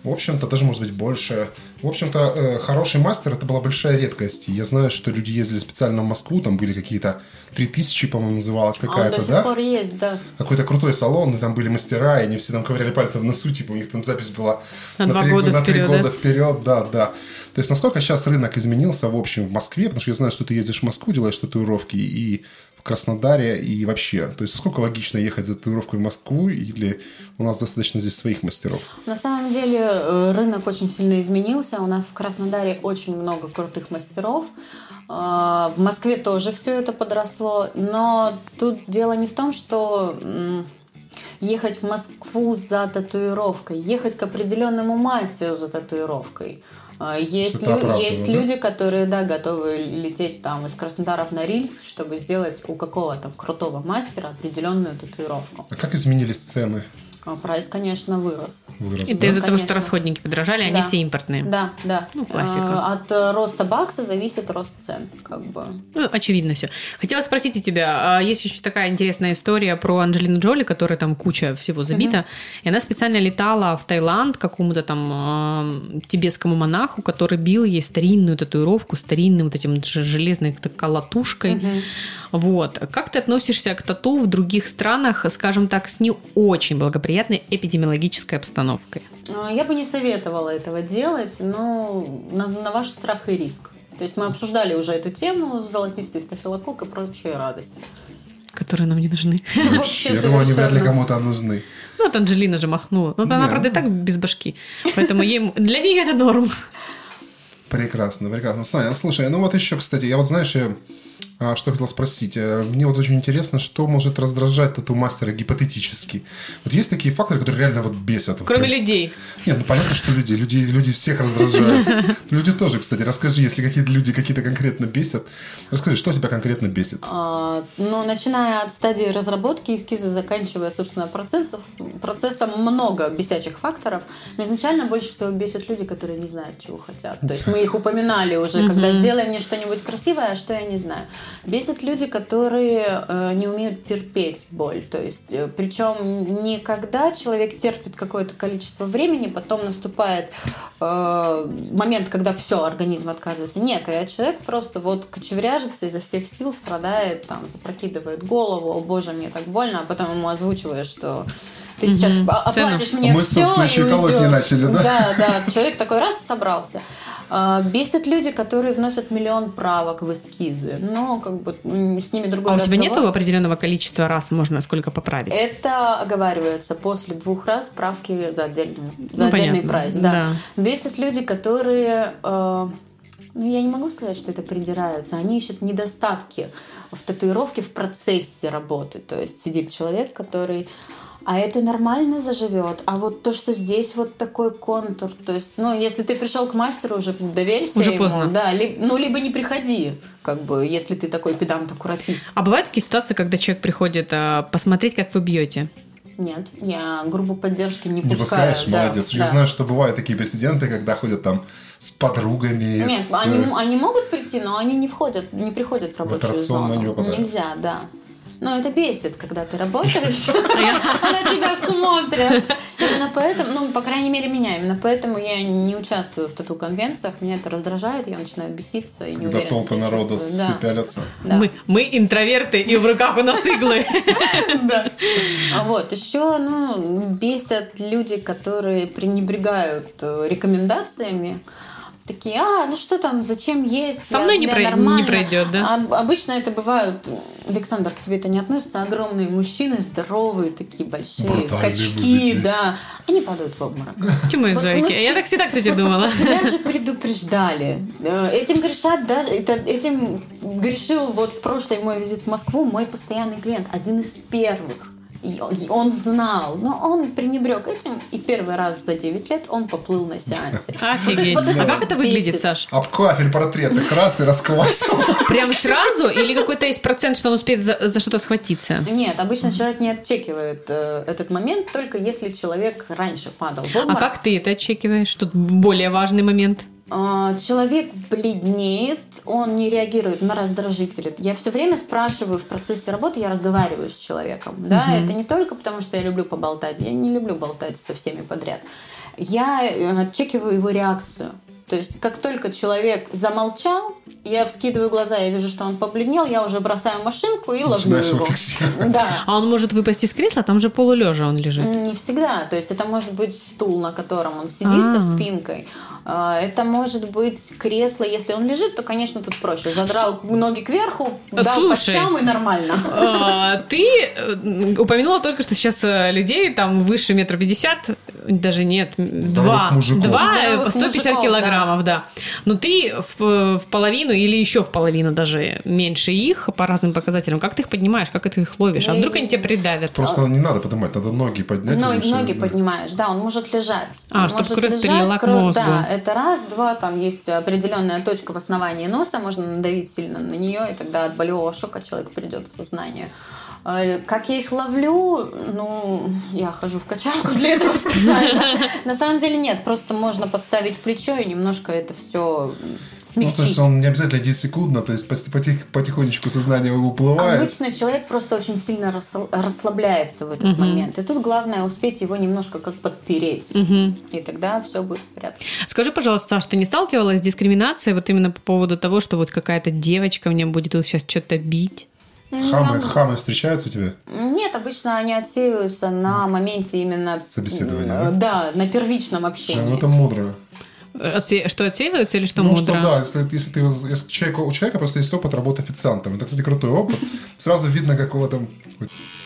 в общем-то, даже, может быть, больше, в общем-то, э, хороший мастер – это была большая редкость. Я знаю, что люди ездили специально в Москву, там были какие-то 3000, по-моему, называлась А он какая-то, до сих да? пор есть, да. Какой-то крутой салон, и там были мастера, и они все там ковыряли пальцем в носу, типа у них там запись была На два три, года на три вперед, да? года вперед, да, да. То есть насколько сейчас рынок изменился в общем в Москве, потому что я знаю, что ты ездишь в Москву, делаешь татуировки и в Краснодаре, и вообще. То есть насколько логично ехать за татуировкой в Москву, или у нас достаточно здесь своих мастеров? На самом деле э, рынок очень сильно изменился. У нас в Краснодаре очень много крутых мастеров. А, В Москве тоже все это подросло. Но тут дело не в том, что ехать в Москву за татуировкой, ехать к определенному мастеру за татуировкой. А, Есть, лю- есть да? люди, которые, да, готовы лететь там из Краснодара в Норильск, чтобы сделать у какого-то крутого мастера определенную татуировку. А как изменились цены? А прайс, конечно, вырос. Вырос, Это да? из-за того, что расходники подорожали, они Да. все импортные. Да, да. Ну, классика. Э, От э, роста бакса зависит рост цен, как бы. Ну, очевидно все. Хотела спросить у тебя, а, есть еще такая интересная история про Анджелину Джоли, которая там куча всего забита, и она специально летала в Таиланд к какому-то там а, тибетскому монаху, который бил ей старинную татуировку, старинным вот этим железной колотушкой. Вот. Как ты относишься к тату в других странах, скажем так, с не очень благоприятной эпидемиологической обстановкой? Э, Я бы не советовала этого делать, но на, на ваш страх и риск. То есть мы обсуждали уже эту тему, золотистый стафилококк и прочие радости. Которые нам не нужны. Вообще Я думаю, они вряд ли кому-то нужны. Ну, вот Анджелина же махнула. Ну, она, правда, и ну. так без башки. Поэтому ей, для них это норм. Прекрасно, прекрасно. Саня, слушай, ну вот еще, кстати, я вот, знаешь, я, а, что хотел спросить. Э, Мне вот очень интересно, что может раздражать тату-мастера гипотетически. Вот есть такие факторы, которые реально вот бесят. Кроме прям. людей. Нет, ну понятно, что люди, люди, люди всех раздражают. Люди тоже, кстати, расскажи, если какие-то люди какие-то конкретно бесят, расскажи, что тебя конкретно бесит? А, Ну, начиная от стадии разработки эскиза, заканчивая, собственно, процессов, процессом много бесячих факторов, но изначально больше всего бесят люди, которые не знают, чего хотят. То есть мы их упоминали уже, когда сделай мне что-нибудь красивое, а что я не знаю. Бесят люди, которые э, не умеют терпеть боль. То есть, э, причем не когда человек терпит какое-то количество времени, потом наступает э, момент, когда все, организм отказывается. Нет, когда человек просто вот кочевряжется изо всех сил, страдает, там, запрокидывает голову, о боже, мне так больно, а потом ему озвучиваешь, что ты сейчас о- Цену. оплатишь мне Мы, все собственно, еще колоть не начали, да? Да, да, человек такой раз собрался. А, Бесят люди, которые вносят миллион правок в эскизы. Но как бы с ними другой А у тебя разговор. нету определенного количества раз можно сколько поправить? Это оговаривается после двух раз правки за отдельный, за Ну, отдельный понятно, прайс. Да. да. Бесят люди, которые... э, ну, я не могу сказать, что это придираются. Они ищут недостатки в татуировке в процессе работы. То есть сидит человек, который а это нормально заживет. А вот то, что здесь вот такой контур, то есть, ну, если ты пришел к мастеру, уже доверься Уже ему, поздно. да, ли- ну, либо не приходи, как бы, если ты такой педант-аккуратист. А бывают такие ситуации, когда человек приходит а, посмотреть, как вы бьете? Нет, я группу поддержки не, Не пускаю. пускаешь? да, Молодец. Я да. знаю, что бывают такие прецеденты, когда ходят там с подругами. Нет, с, они, э, они могут прийти, но они не входят, не приходят в рабочую операционную зону. не попадают. Нельзя, да. Но это бесит, когда ты работаешь, а на тебя смотрят. Именно поэтому, ну, по крайней мере, меня, именно поэтому я не участвую в тату-конвенциях, меня это раздражает, я начинаю беситься и не Когда уверена толпы народа все Да, пялятся. мы интроверты, и в руках у нас иглы. Да. А вот еще, ну, бесят люди, которые пренебрегают э, рекомендациями. Такие, а, ну что там, зачем есть? Со мной не Да, прой- не нормально». пройдет, да? А- обычно это бывают, Александр, к тебе это не относится, огромные мужчины, здоровые, такие большие, Брутальные качки, мужики. да. Они падают в обморок. Че мои Вот, зайки? ну, Я так всегда, кстати, думала. Тебя же предупреждали. Э, Этим грешат, да, это, этим грешил вот в прошлый мой визит в Москву мой постоянный клиент, один из первых. И он- знал, но он пренебрег этим, и первый раз за 9 лет он поплыл на сеансе. Офигеть. Вот это А как это выглядит. Саш? Об кафель портрет так раз и расквасил. Прям сразу? Или какой-то есть процент, что он успеет за, за что-то схватиться? Нет, обычно человек не отчекивает э, этот момент, только если человек раньше падал в А как ты это отчекиваешь? Тут более важный момент. А, Человек бледнеет, он не реагирует на раздражители. Я все время спрашиваю в процессе работы, я разговариваю с человеком. Да? Это не только потому, что я люблю поболтать, я не люблю болтать со всеми подряд. Я э, отчекиваю его реакцию. То есть, как только человек замолчал, я вскидываю глаза, я вижу, что он побледнел, я уже бросаю машинку и ловлю Начинаешь его. Да. А он может выпасть из кресла, там же полулежа он лежит. Не всегда. То есть это может быть стул, на котором он сидит А. со спинкой. А, Это может быть кресло. Если он лежит, то, конечно, тут проще. Задрал ноги кверху, дал по Слушай. щам и нормально. А, Ты э, упомянула только что сейчас э, людей там выше метра пятьдесят, даже нет, два, мужиков. два э, Здоровых по 150 мужиков, килограммов, да. Но ты в, в половину или еще в половину даже меньше их по разным показателям. Как ты их поднимаешь, как ты их ловишь? А Я вдруг не- они тебя придавят? Просто не надо поднимать, надо ноги поднять. Ноги, выше, ноги да. поднимаешь, да, он может лежать. А, Он чтоб может кровь лежать, кровь- мозгу. Да, это раз, два, там есть определенная точка в основании носа, можно надавить сильно на нее, и тогда от болевого шока человек придет в сознание. Э, Как я их ловлю? Ну, я хожу в качалку для этого специально. На самом деле нет, просто можно подставить плечо и немножко это все Ну, то есть смягчить. он не обязательно 10 секундно, то есть потих- потихонечку сознание уплывает. Обычно человек просто очень сильно расслаб- расслабляется в этот момент. И тут главное успеть его немножко как подпереть. И тогда все будет в порядке. Скажи, пожалуйста, Саш, ты не сталкивалась с дискриминацией вот именно по поводу того, что вот какая-то девочка мне будет тут сейчас что-то бить? Хамы, хамы встречаются у тебя? Нет, обычно они отсеиваются на моменте именно... Собеседования, да? Да, на первичном Ну, общении. это мудро. Отсе- Что, отсеиваются или что ну, мудро? что да, если, если ты, если человека, у человека просто есть опыт работы официантом. Это, кстати, крутой опыт. Сразу видно, какого там...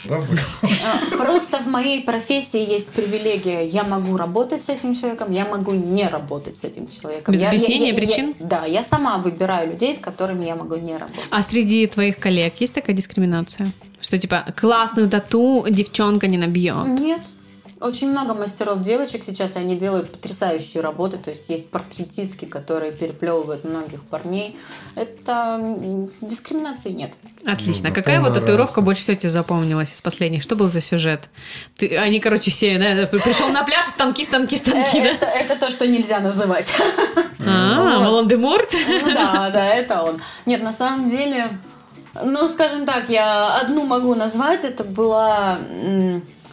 Да, А, Просто в моей профессии есть привилегия. Я могу работать с этим человеком, я могу не работать с этим человеком. Без Я- объяснения я- я- причин? Да, я сама выбираю людей, с которыми я могу не работать. А среди твоих коллег есть такая дискриминация? Что типа классную тату девчонка не набьет? Нет. Очень много мастеров девочек сейчас, и они делают потрясающие работы. То есть есть портретистки, которые переплевывают многих парней. Это дискриминации нет. Отлично. Ну да, Какая вот татуировка равенство. больше всего тебе запомнилась из последних? Что был за сюжет? Ты, они, короче, все, да, пришел на пляж, станки, станки, станки, Э, да? Это, то, что нельзя называть. А, Волан-де-Морт? Ну да, да, это он. Нет, на самом деле, ну, скажем так, я одну могу назвать. Это была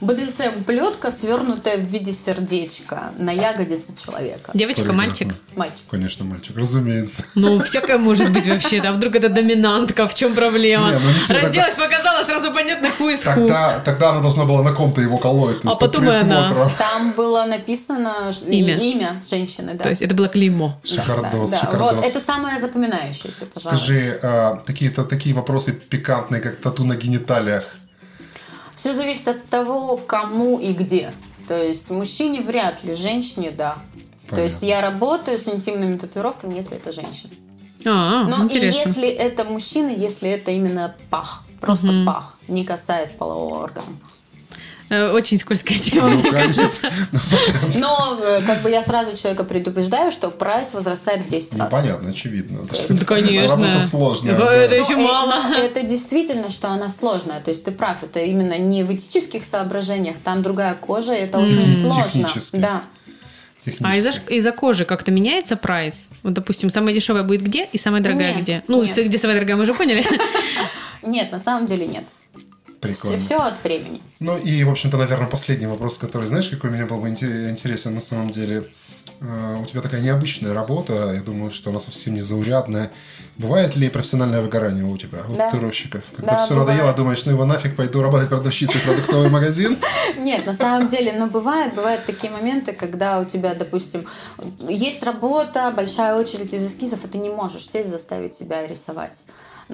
БДСМ плетка, свернутая в виде сердечка на ягодице человека. Девочка, мальчик? Мальчик. Конечно, мальчик, разумеется. Ну, всякое может быть вообще, да. Вдруг это доминантка, в чем проблема? Не, ну Разделась, показала, сразу понятно, хуй из ху. Тогда, тогда она должна была на ком-то его колоть. А потом и она. Там было написано Имя. имя женщины, да. То есть это было клеймо. Шикардос, да, да. шикардос. Вот, это самое запоминающееся, пожалуй. Скажи, а, такие-то такие вопросы пикантные, как тату на гениталиях. Все зависит от того, кому и где. То есть мужчине вряд ли, женщине да. То есть Понятно. я работаю с интимными татуировками, если это женщина. А, Но и интересно. если это мужчина, если это именно пах, просто пах, не касаясь полового органа. Э, Очень скользкая тема. Ну, конечно. Ну, смотри, Но э, как бы я сразу человека предупреждаю, что прайс возрастает в 10 Ну, раз. понятно, очевидно. Да, конечно. Работа сложная. Это- да. это Ну, еще э, мало. ну, Это действительно, что она сложная. То есть ты прав, это именно не в этических соображениях, там другая кожа, это очень сложно. Технически. Да. А из-за, из-за кожи как-то меняется прайс? Вот, допустим, самая дешевая будет где и самая дорогая Нет, где? Ну, нет. где самая дорогая, мы уже поняли. Нет, на самом деле нет. Прикольно. Все, от времени. Ну и, в общем-то, наверное, последний вопрос, который, знаешь, какой мне был бы интере- интересен на самом деле. Э, У тебя такая необычная работа, я думаю, что она совсем не заурядная. Бывает ли профессиональное выгорание у тебя, у Да. татуировщиков? Когда Да, все бывает. надоело, думаешь, ну его нафиг, пойду работать продавщицей в продуктовый магазин? Нет, на самом деле, но бывает, бывают такие моменты, когда у тебя, допустим, есть работа, большая очередь из эскизов, и ты не можешь сесть, заставить себя рисовать.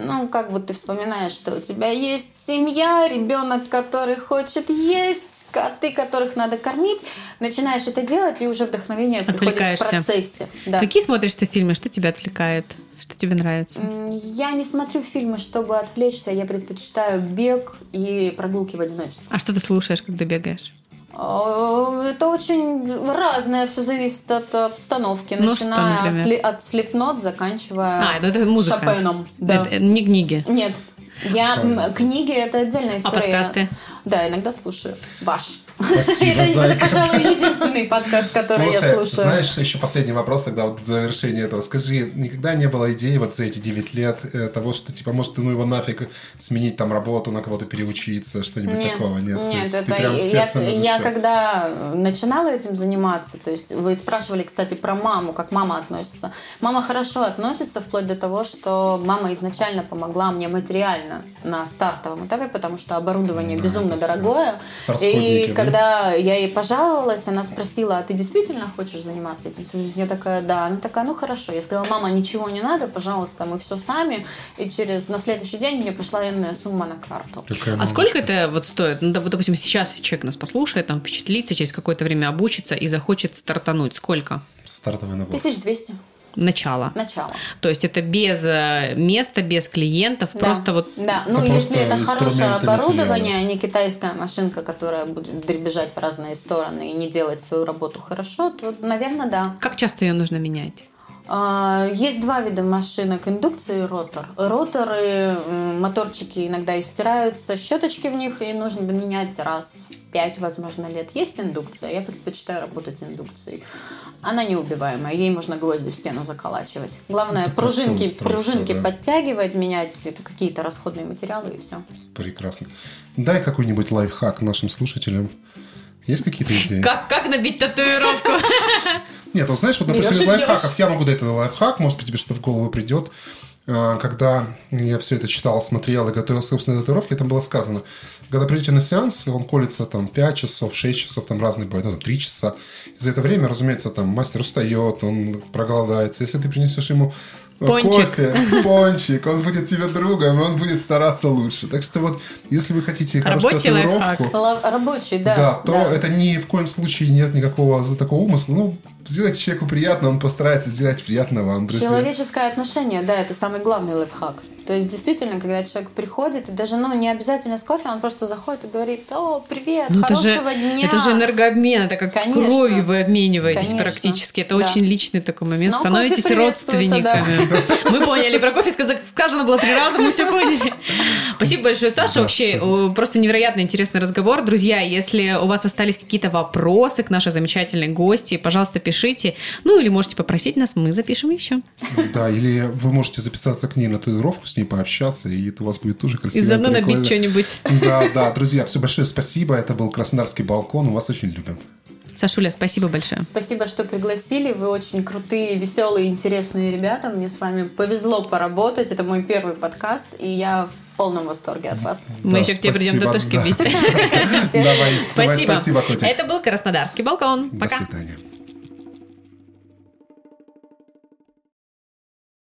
Ну, как бы ты вспоминаешь, что у тебя есть семья, ребенок, который хочет есть, коты, которых надо кормить, начинаешь это делать, и уже вдохновение приходит в процессе. Да. Какие смотришь ты фильмы? Что тебя отвлекает? Что тебе нравится? Я не смотрю фильмы, чтобы отвлечься, я предпочитаю бег и прогулки в одиночестве. А что ты слушаешь, когда бегаешь? А, Это очень разное, все зависит от обстановки, Ну, что, начиная например? сли- от слепнот, заканчивая А, это, это музыка. Шопеном. Да. Это не книги. Нет, я книги это отдельная А история. подкасты? Да, иногда слушаю. Ваш. Спасибо, это, это, пожалуй, единственный подкаст, который я слушаю. знаешь, еще последний вопрос тогда вот в завершение этого. Скажи, никогда не было идеи вот за эти 9 лет э, того, что типа, может, ты ну его нафиг сменить там работу, на кого-то переучиться, что-нибудь Нет, такого? Нет, нет, это я, когда начинала этим заниматься, то есть вы спрашивали, кстати, про маму, как мама относится. Мама хорошо относится, вплоть до того, что мама изначально помогла мне материально на стартовом этапе, потому что оборудование Да, безумно дорогое. И да? Когда я ей пожаловалась, она спросила, а ты действительно хочешь заниматься этим всю жизнь? Я такая, да. Она такая, ну хорошо. Я сказала, мама, ничего не надо, пожалуйста, мы все сами. И через на следующий день мне пришла иная сумма на карту. Какая А мамочка. сколько это вот стоит? Ну, доп- допустим, сейчас человек нас послушает, там впечатлится, через какое-то время обучится и захочет стартануть. Сколько? Стартовый набор. 1200. Начало. Начало. То есть это без э, места, без клиентов, Да. просто вот Да, Ну, ну если просто это хорошее оборудование, материалы. а не китайская машинка, которая будет дребезжать в разные стороны и не делать свою работу хорошо, то, наверное, да. как часто ее нужно менять? А, есть два вида машинок, индукция и ротор. Роторы, моторчики иногда истираются, щеточки в них, и нужно менять раз в пять, возможно, лет. Есть индукция, я предпочитаю работать индукцией. Она неубиваемая, ей можно гвозди в стену заколачивать. Главное, пружинки, пружинки да. подтягивать, менять какие-то расходные материалы и все. Прекрасно. Дай какой-нибудь лайфхак нашим слушателям. Есть какие-то идеи? Как, как набить татуировку? Нет, вот знаешь, вот, допустим, из лайфхаков, я могу дать этот лайфхак, может быть, тебе что-то в голову придет. А, когда я все это читал, смотрел и готовил собственные татуировки, там было сказано, когда придете на сеанс, он колется там 5 часов, 6 часов, там разные бывают, ну, 3 часа. И за это время, разумеется, там мастер устает, он проголодается. Если ты принесешь ему Пончик. кофе, пончик, он будет тебе другом, и он будет стараться лучше. Так что вот, если вы хотите хорошую Рабочий татуировку... Рабочий, да. Да, то да. это ни в коем случае нет никакого такого умысла. Ну, сделайте человеку приятно, он постарается сделать приятно вам, друзья. Человеческое отношение, да, это самый главный лайфхак. То есть, действительно, когда человек приходит, и даже, ну, не обязательно с кофе, он просто заходит и говорит, о, привет, ну, хорошего это же, дня. Это же энергообмен, это как Конечно. кровью вы обмениваетесь Конечно. практически. Это да. очень личный такой момент. Но Становитесь родственниками. Да. Мы поняли про кофе, сказано было три раза, мы все поняли. Спасибо большое, Саша. Вообще, просто невероятно интересный разговор. Друзья, если у вас остались какие-то вопросы к нашей замечательной гости, пожалуйста, пишите. Ну, или можете попросить нас, мы запишем еще. Да, или вы можете записаться к ней на татуировку с ней пообщаться, и это у вас будет тоже красиво. И заодно набить что-нибудь. Да, да, друзья, все большое спасибо. Это был Краснодарский балкон. Мы вас очень любим. Сашуля, спасибо большое. Спасибо, что пригласили. Вы очень крутые, веселые, интересные ребята. Мне с вами повезло поработать. Это мой первый подкаст, и я в полном восторге от вас. Мы да, еще к тебе придем татушки бить. Давай, спасибо. Спасибо, Это был Краснодарский балкон. Пока. До свидания.